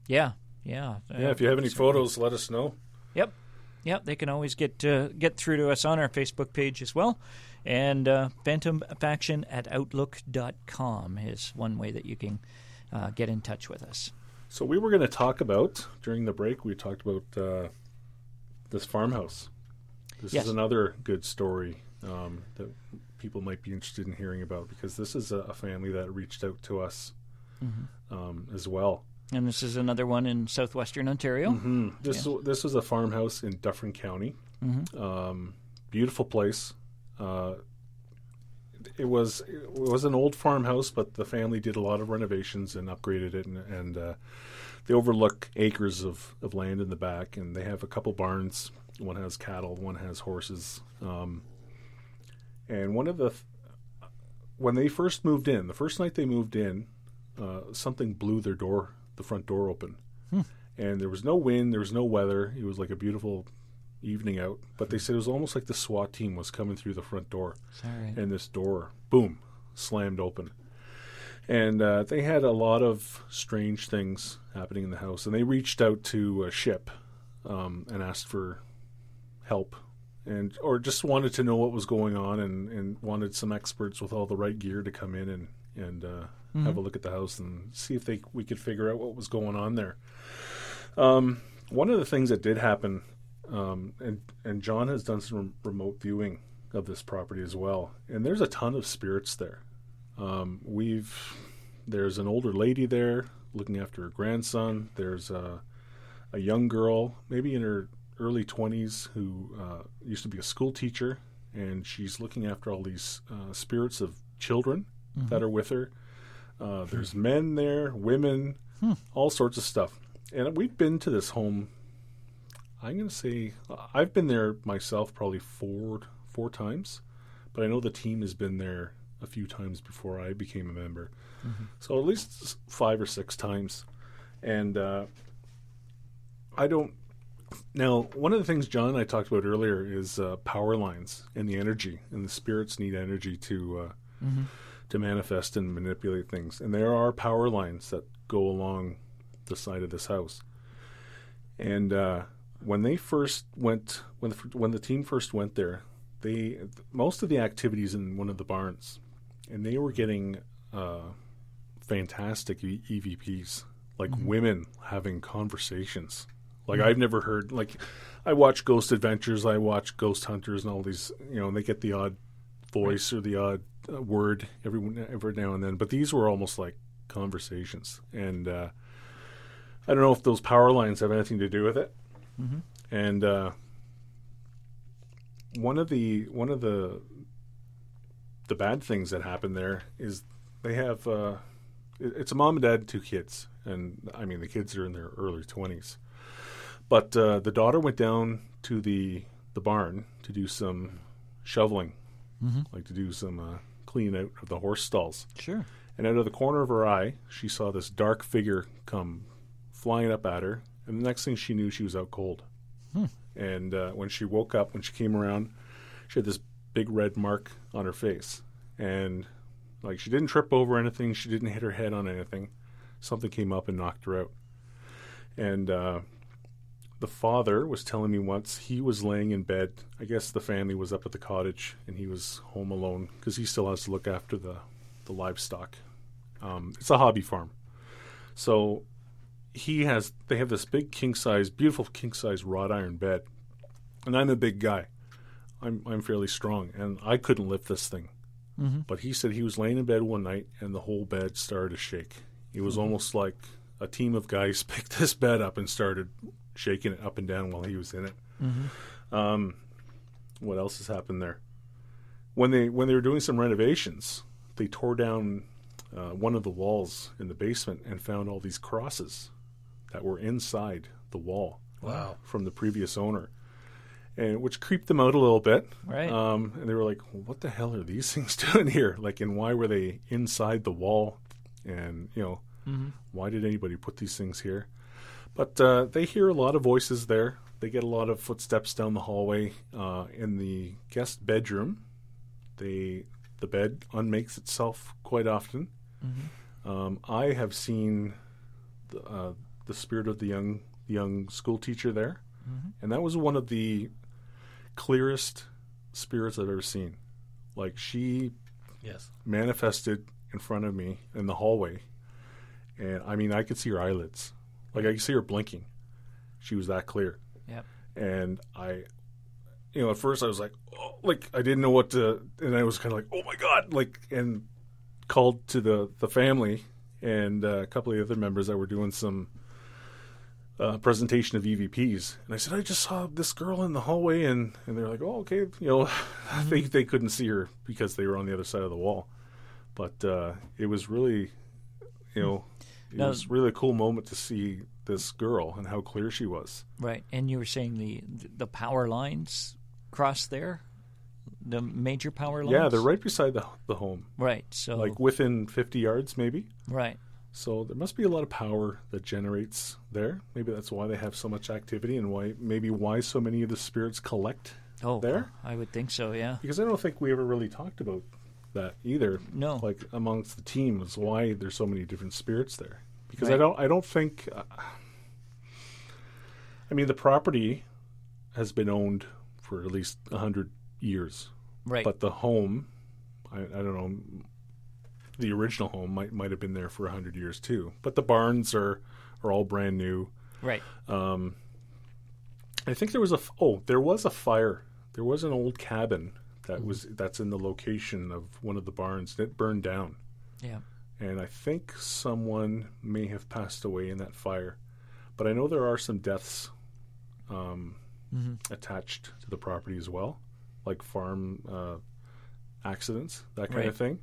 yeah, yeah.
Yeah, if you have any photos, let us know.
Yep. Yep, they can always get uh, get through to us on our Facebook page as well. And uh, phantomfaction at outlook.com is one way that you can uh, get in touch with us.
So we were going to talk about during the break. We talked about uh, this farmhouse. This
Yes.
is another good story um, that people might be interested in hearing about because this is a, a family that reached out to us um, as well.
And this is another one in southwestern Ontario.
This this was a farmhouse in Dufferin County. Um, beautiful place. Uh, it was it was an old farmhouse, but the family did a lot of renovations and upgraded it, and, and uh, they overlook acres of, of land in the back, and they have a couple barns. One has cattle, one has horses. Um, and one of the th- when they first moved in, the first night they moved in, uh, something blew their door, the front door open, and there was no wind, there was no weather. It was like a beautiful evening out. But they said it was almost like the SWAT team was coming through the front door,
Sorry.
and this door, boom, slammed open. And uh, they had a lot of strange things happening in the house, and they reached out to a SHIP um, and asked for help, and or just wanted to know what was going on, and, and wanted some experts with all the right gear to come in and and uh, have a look at the house and see if they we could figure out what was going on there. Um, one of the things that did happen, um, and and John has done some remote viewing of this property as well, and there's a ton of spirits there. Um, we've there's an older lady there looking after her grandson. There's a a young girl, maybe in her early 20s, who uh, used to be a school teacher, and she's looking after all these uh, spirits of children that are with her. Uh, there's men there, women, all sorts of stuff. And we've been to this home. I'm going to say I've been there myself probably four four times, but I know the team has been there a few times before I became a member. So at least five or six times. And uh, I don't. Now, one of the things John and I talked about earlier is uh, power lines and the energy, and the spirits need energy to uh, to manifest and manipulate things. And there are power lines that go along the side of this house. And uh, when they first went, when the, when the team first went there, they most of the activities in one of the barns, and they were getting uh, fantastic EVPs, like women having conversations. Like I've never heard. Like I watch Ghost Adventures, I watch Ghost Hunters, and all these. You know, and they get the odd voice or the odd uh, word every every now and then. But these were almost like conversations, and uh, I don't know if those power lines have anything to do with it. And uh, one of the one of the the bad things that happened there is they have uh, it- it's a mom and dad and two kids, and I mean the kids are in their early twenties. But uh, the daughter went down to the the barn to do some shoveling, like to do some uh, clean out of the horse stalls.
Sure.
And out of the corner of her eye, she saw this dark figure come flying up at her. And the next thing she knew, she was out cold. And uh, when she woke up, when she came around, she had this big red mark on her face. And like she didn't trip over anything, she didn't hit her head on anything. Something came up and knocked her out. And uh, the father was telling me once he was laying in bed. I guess the family was up at the cottage and he was home alone because he still has to look after the, the livestock. Um, it's a hobby farm. So he has, they have this big king size, beautiful king size wrought iron bed. And I'm a big guy. I'm, I'm fairly strong and I couldn't lift this thing. But he said he was laying in bed one night and the whole bed started to shake. It was almost like a team of guys picked this bed up and started shaking it up and down while he was in it. Um, what else has happened there? When they when they were doing some renovations, they tore down uh, one of the walls in the basement and found all these crosses that were inside the wall
Wow.
from the previous owner, and which creeped them out a little bit.
Right.
Um, and they were like, "What the hell are these things doing here? Like, and why were they inside the wall? And you know, why did anybody put these things here?" But uh, they hear a lot of voices there. They get a lot of footsteps down the hallway. Uh, in the guest bedroom, they the bed unmakes itself quite often. Um, I have seen the, uh, the spirit of the young young school teacher there, and that was one of the clearest spirits I've ever seen. Like she
Yes.
manifested in front of me in the hallway, and I mean I could see her eyelids, like I could see her blinking. She was that clear,
Yep.
and I, you know, at first I was like, oh, like I didn't know what to, and I was kind of like, oh my god, like, and called to the the family and uh, a couple of the other members that were doing some uh, presentation of EVPs, and I said, I just saw this girl in the hallway, and and they're like, oh okay, you know, they they couldn't see her because they were on the other side of the wall, but uh, it was really, you know, it
Now-
was really a cool moment to see this girl and how clear she was.
Right. And you were saying the the power lines cross there, the major power lines.
Yeah, they're right beside the the home,
Right. So
like within fifty yards, maybe.
right.
So there must be a lot of power that generates there. Maybe that's why they have so much activity and why maybe why so many of the spirits collect
Oh,
there.
I would think so. Yeah.
Because I don't think we ever really talked about that either.
No.
Like amongst the team is why there's so many different spirits there. Because I don't I don't think uh, I mean the property has been owned for at least a hundred years.
Right.
But the home I, I don't know the original home might might have been there for a hundred years too. But the barns are are all brand new.
right.
Um, I think there was a oh there was a fire. There was an old cabin. That was that's in the location of one of the barns that burned down,
Yeah.
and I think someone may have passed away in that fire. But I know there are some deaths um,
Mm-hmm.
attached to the property as well, like farm uh, accidents, that kind
Right.
of thing.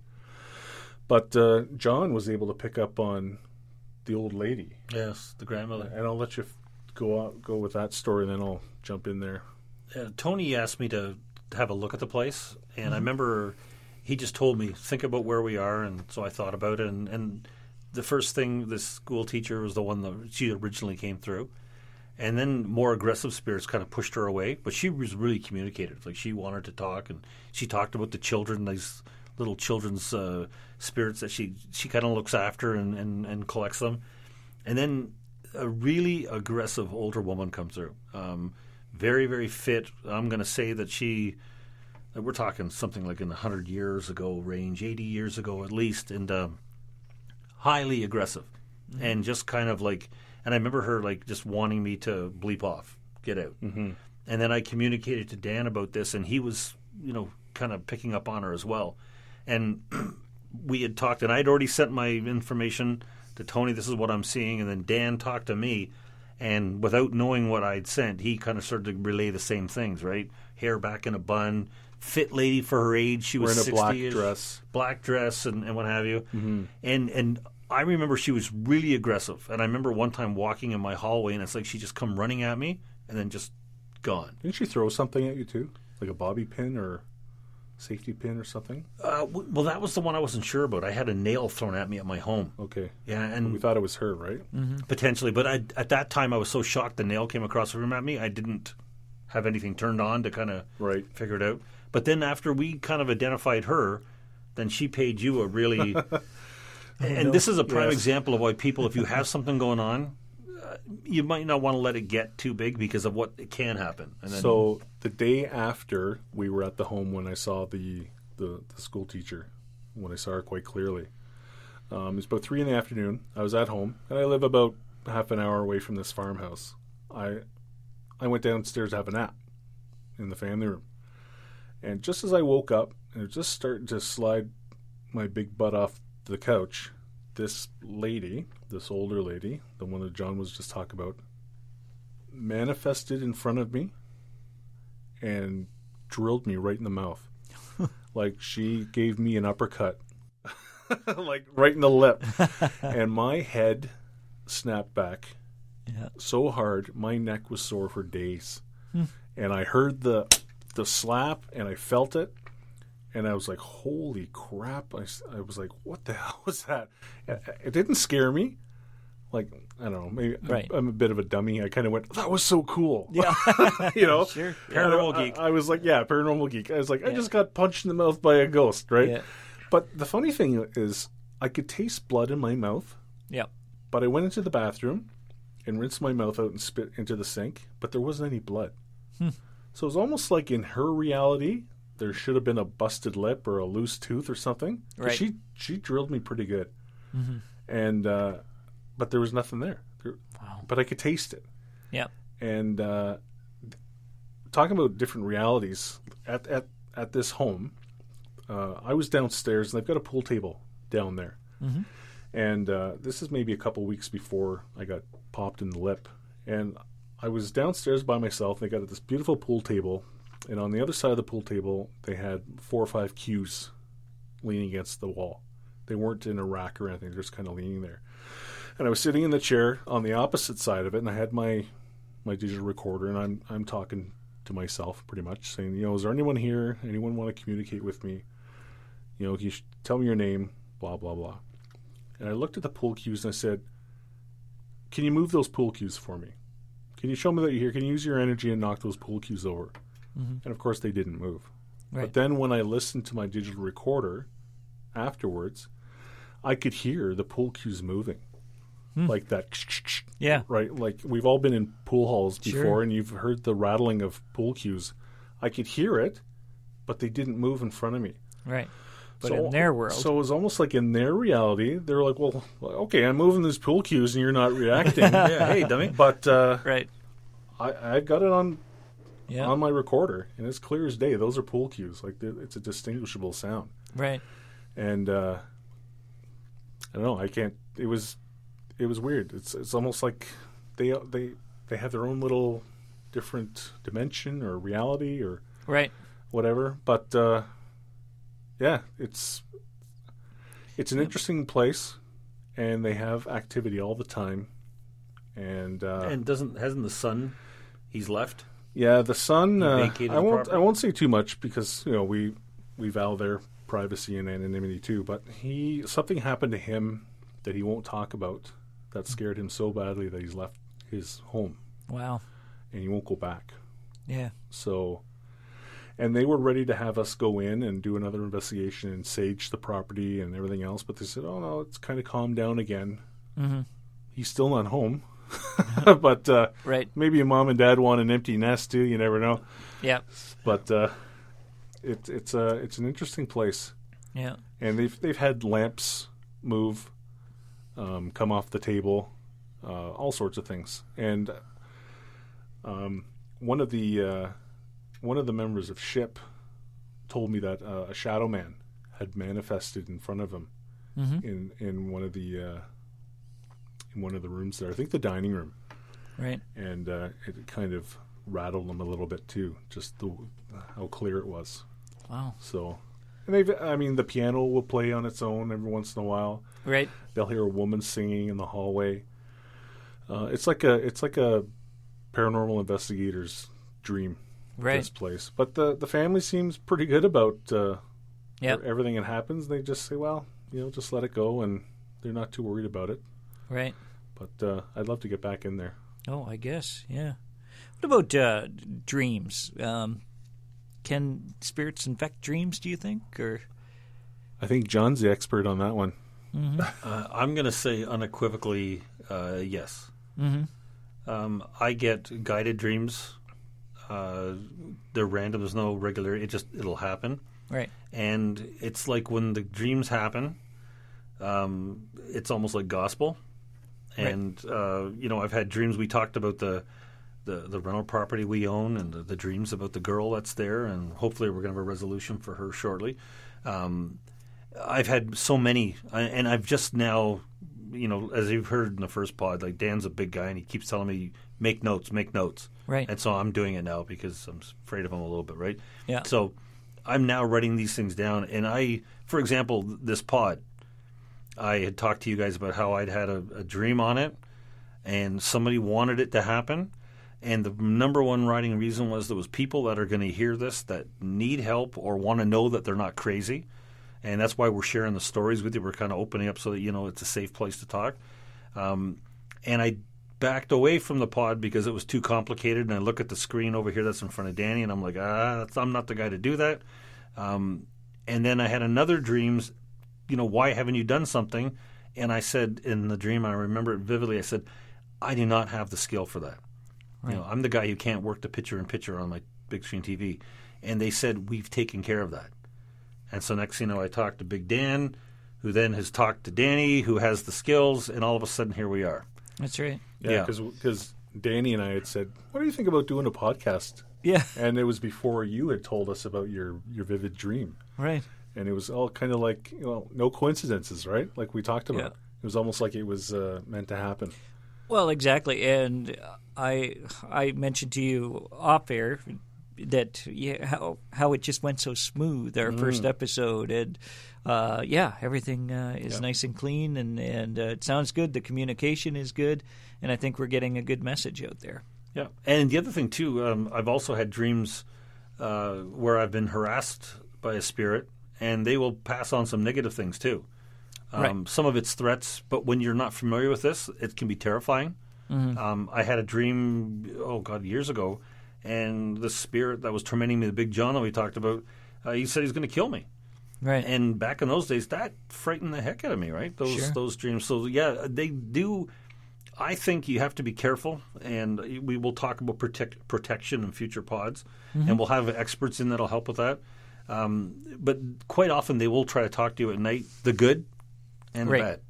But uh, John was able to pick up on the old lady
Yes, the grandmother.
and I'll let you f- go out, go with that story, and then I'll jump in there.
uh, Tony asked me to have a look at the place, and I remember he just told me think about where we are, and so I thought about it. And, and the first thing, this school teacher was the one that she originally came through, and then more aggressive spirits kind of pushed her away. But she was really communicative; like she wanted to talk, and she talked about the children, these little children's uh, spirits that she she kind of looks after and, and, and collects them. And then a really aggressive older woman comes through. Um, very, very fit. I'm going to say that she, we're talking something like in the 100 years ago range, 80 years ago at least, and um, highly aggressive. And just kind of like, and I remember her like just wanting me to bleep off, get out. Mm-hmm. And then I communicated to Dan about this, and he was, you know, kind of picking up on her as well. And we had talked, and I'd already sent my information to Tony. This is what I'm seeing, and then Dan talked to me, and without knowing what I'd sent, he kind of started to relay the same things. Right, hair back in a bun, fit lady for her age. She was
in a black
60-ish,
dress.
black dress, and, and what have you. Mm-hmm. And and I remember she was really aggressive, and I remember one time walking in my hallway, and it's like she just come running at me, and then just gone.
Didn't she throw something at you too, like a bobby pin or safety pin or something?
Uh, w- well, that was the one I wasn't sure about. I had a nail thrown at me at my home.
Okay,
Yeah, and
we thought it was her, right?
Potentially, but I, at that time I was so shocked the nail came across the room at me. I didn't have anything turned on to kind of
Right.
figure it out. But then after we kind of identified her, then she paid you a really. and this is a prime
Yes.
example of why people, if you have something going on, you might not want to let it get too big because of what can happen. Then,
So the day after we were at the home when I saw the the, the school teacher, when I saw her quite clearly, um, it was about three in the afternoon. I was at home, and I live about half an hour away from this farmhouse. I I went downstairs to have a nap in the family room, and just as I woke up and just starting to slide my big butt off the couch, this lady, this older lady, the one that John was just talking about, manifested in front of me and drilled me right in the mouth. like she gave me an uppercut, like right in the lip. and my head snapped back
Yeah.
so hard, my neck was sore for days. Hmm. And I heard the the slap and I felt it. And I was like, holy crap. I, I was like, what the hell was that? It, didn't scare me. Like, I don't know. Maybe
Right.
I'm a bit of a dummy. I kind of went, that was so cool.
Yeah.
you know?
Sure.
Paranormal
I-
geek.
I, I was like, yeah, paranormal geek. I was like, I just got punched in the mouth by a ghost, right?
Yeah.
But the funny thing is, I could taste blood in my mouth,
Yeah.
but I went into the bathroom and rinsed my mouth out and spit into the sink, but there wasn't any blood.
Hmm.
So it was almost like in her reality, there should have been a busted lip or a loose tooth or something.
Right.
She she drilled me pretty good,
Mm-hmm.
and uh, but there was nothing there. There-
Wow.
But I could taste it.
Yeah.
And uh, talking about different realities at at at this home, uh, I was downstairs and they've got a pool table down there, and uh, this is maybe a couple weeks before I got popped in the lip, and I was downstairs by myself. And they got at this beautiful pool table, and on the other side of the pool table, they had four or five cues leaning against the wall. They weren't in a rack or anything; they're just kind of leaning there. And I was sitting in the chair on the opposite side of it, and I had my my digital recorder, and I'm I'm talking to myself pretty much, saying, you know, is there anyone here? Anyone want to communicate with me? You know, you tell me your name, blah blah blah. and I looked at the pool cues and I said, "Can you move those pool cues for me? Can you show me that you're here? Can you use your energy and knock those pool cues over?" And of course, they didn't move.
Right.
But then when I listened to my digital recorder afterwards, I could hear the pool cues moving, like that.
Yeah.
Right, like we've all been in pool halls before,
Sure.
and you've heard the rattling of pool cues. I could hear it, but they didn't move in front of me.
Right. But
So-
in their world,
So it was almost like in their reality, they're like, "Well, okay, I'm moving these pool cues, and you're not reacting."
yeah, hey, dummy.
But uh,
right?
I, I got it on
Yeah.
on my recorder, and it's clear as day. Those are pool cues. Like it's a distinguishable sound.
right.
And uh, I don't know. I can't. It was it was weird. It's it's almost like they they they have their own little different dimension or reality or
Right.
whatever. But uh, yeah, it's it's an interesting place, and they have activity all the time. And, uh,
and doesn't hasn't the sun? He's left.
Yeah, the sun. Uh, I won't.
property?
I won't say too much because you know we we vow their privacy and anonymity too. But he something happened to him that he won't talk about that scared him so badly that he's left his home
Wow.
and he won't go back.
Yeah.
So, and they were ready to have us go in and do another investigation and sage the property and everything else. But they said, "Oh no, it's kind of calmed down again.
Mm-hmm.
He's still not home, but uh,
Right.
maybe mom and dad want an empty nest too. You never know.
Yeah.
But uh, it, it's a it's an interesting place,
Yeah.
and they've they've had lamps move, um, come off the table, uh, all sorts of things, and um, one of the uh, one of the members of SHIP told me that uh, a shadow man had manifested in front of him
Mm-hmm.
in in one of the uh, in one of the rooms there. I think the dining room,
Right.
and uh, it kind of rattled them a little bit too, just the how clear it was.
Wow.
So, and they've I mean the piano will play on its own every once in a while.
Right.
They'll hear a woman singing in the hallway. Uh, it's like a it's like a paranormal investigator's dream.
Right.
This place, but the the family seems pretty good about uh,
Yep.
everything that happens. They just say, well, you know, just let it go, and they're not too worried about it.
Right.
But uh, I'd love to get back in there.
Oh, I guess. Yeah. What about uh, dreams? Um, can spirits infect dreams? Do you think, or
I think John's the expert on that one.
Uh, I'm going to say unequivocally uh, yes.
mm-hmm.
Um, I get guided dreams. Uh, they're random. There's no regular. It just it'll happen,
right?
and it's like when the dreams happen. Um, it's almost like gospel,
Right.
and uh, you know I've had dreams. We talked about the the, the rental property we own and the, the dreams about the girl that's there, and hopefully we're going to have a resolution for her shortly. Um, I've had so many, and I've just now, you know, as you've heard in the first pod, like Dan's a big guy, and he keeps telling me make notes, make notes,
Right.
and so I'm doing it now because I'm afraid of him a little bit, right?
Yeah.
So I'm now writing these things down, and I, for example, this pod, I had talked to you guys about how I'd had a, a dream on it, and somebody wanted it to happen. And the number one writing reason was there was people that are going to hear this that need help or want to know that they're not crazy, and that's why we're sharing the stories with you. We're kind of opening up so that you know it's a safe place to talk. Um, and I backed away from the pod because it was too complicated. And I look at the screen over here that's in front of Danny, and I'm like, ah, I'm not the guy to do that. Um, and then I had another dreams. You know, why haven't you done something? And I said in the dream, I remember it vividly. I said, I do not have the skill for that. You know, I'm the guy who can't work the picture in picture on my big screen TV. And they said, we've taken care of that. And so next thing you know, I talked to Big Dan, who then has talked to Danny, who has the skills, and all of a sudden here we are.
That's right.
Yeah.
because Danny and I had said, "What do you think about doing a podcast?"
Yeah.
And it was before you had told us about your your vivid dream,
Right.
And it was all kind of like you know no coincidences, right? Like we talked about.
Yeah.
It was almost like it was uh, meant to happen.
Well, exactly, and I I mentioned to you off air that yeah how how it just went so smooth our first episode and uh, yeah everything uh, is
Yeah.
nice and clean and and uh, it sounds good the communication is good and I think we're getting a good message out there.
Yeah, and the other thing too, um, I've also had dreams uh, where I've been harassed by a spirit, and they will pass on some negative things too. Um,
Right.
Some of it's threats, but when you're not familiar with this, it can be terrifying.
Mm-hmm.
Um, I had a dream, oh God, years ago, and the spirit that was tormenting me, the big John that we talked about, uh, he said he's going to kill me.
Right.
And back in those days, that frightened the heck out of me, right? Those
Sure.
those dreams. So yeah, they do. I think you have to be careful, and we will talk about protect, protection in future pods,
Mm-hmm.
and we'll have experts in that'll help with that. Um, but quite often, they will try to talk to you at night, the good and
Right.
the bad.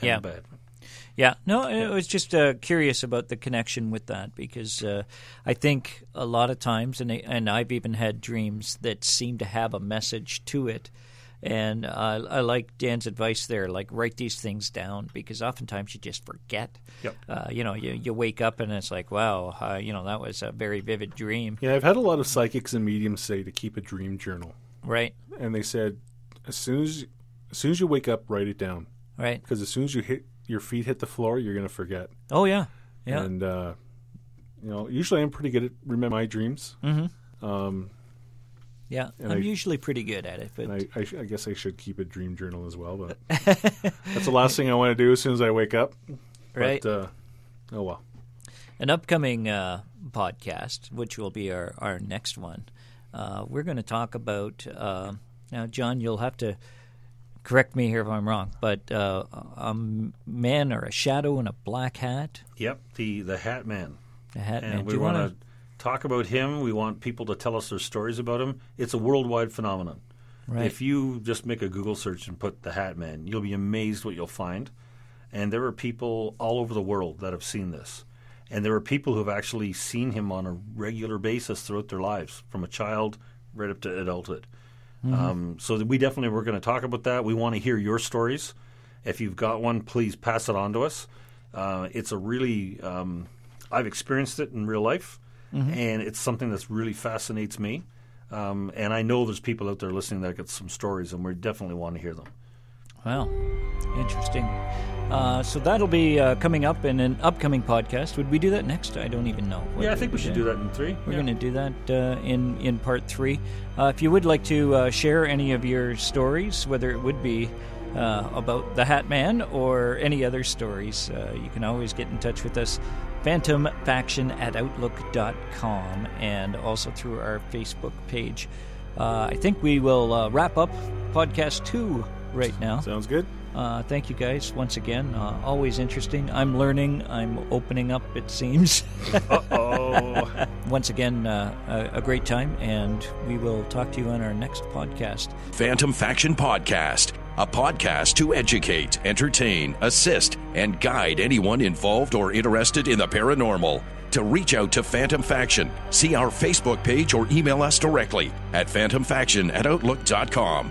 And
Yeah.
the bad.
Yeah, no, I was just uh, curious about the connection with that because uh, I think a lot of times, and I, and I've even had dreams that seem to have a message to it, and uh, I like Dan's advice there, like write these things down because oftentimes you just forget.
Yep.
Uh, you know, you, you wake up and it's like, wow, uh, you know, that was a very vivid dream,
Yeah, I've had a lot of psychics and mediums say to keep a dream journal,
right?
and they said as soon as as soon as you wake up, write it down
Right.
because as soon as you hit your feet hit the floor, you're going to forget.
Oh yeah, yeah.
And uh, you know, usually I'm pretty good at remember my dreams.
Yeah, I'm
I-
usually pretty good at it, but
I, I, I guess I should keep a dream journal as well, but that's the last thing I want to do as soon as I wake up.
Right.
But, uh, oh well.
an upcoming uh, podcast, which will be our, our next one, uh, we're going to talk about. Uh, now, John, you'll have to correct me here if I'm wrong, but uh, a man or a shadow in a black hat,
Yep. The the Hat Man.
a hat
and
man.
we want
want
to talk about him. We want people to tell us their stories about him. It's a worldwide phenomenon.
Right.
If you just make a Google search and put the Hat Man, you'll be amazed what you'll find. And there are people all over the world that have seen this. And there are people who have actually seen him on a regular basis throughout their lives, from a child right up to adulthood. Um, so we definitely we're going to talk about that. We want to hear your stories. If you've got one, please pass it on to us. Uh, it's a really um, I've experienced it in real life, and it's something that's really fascinates me. Um, and I know there's people out there listening that got some stories, and we definitely want to hear them.
Well, interesting. Uh, so that'll be uh, coming up in an upcoming podcast. Would we do that next? I don't even know.
yeah, I think we should do that in three.
We're
Yeah.
going to do that uh, in in part three. Uh, if you would like to uh, share any of your stories, whether it would be uh, about the Hat Man or any other stories, uh, you can always get in touch with us. PhantomFaction at Outlook.com and also through our Facebook page. Uh, I think we will uh, wrap up podcast two right now.
Sounds good.
Uh, thank you guys once again. Uh, always interesting. I'm learning. I'm opening up. It seems.
Oh,
once again, uh, a, a great time, and we will talk to you on our next podcast.
Phantom Faction Podcast, a podcast to educate, entertain, assist, and guide anyone involved or interested in the paranormal. To reach out to Phantom Faction, see our Facebook page or email us directly at phantomfaction at outlook.com.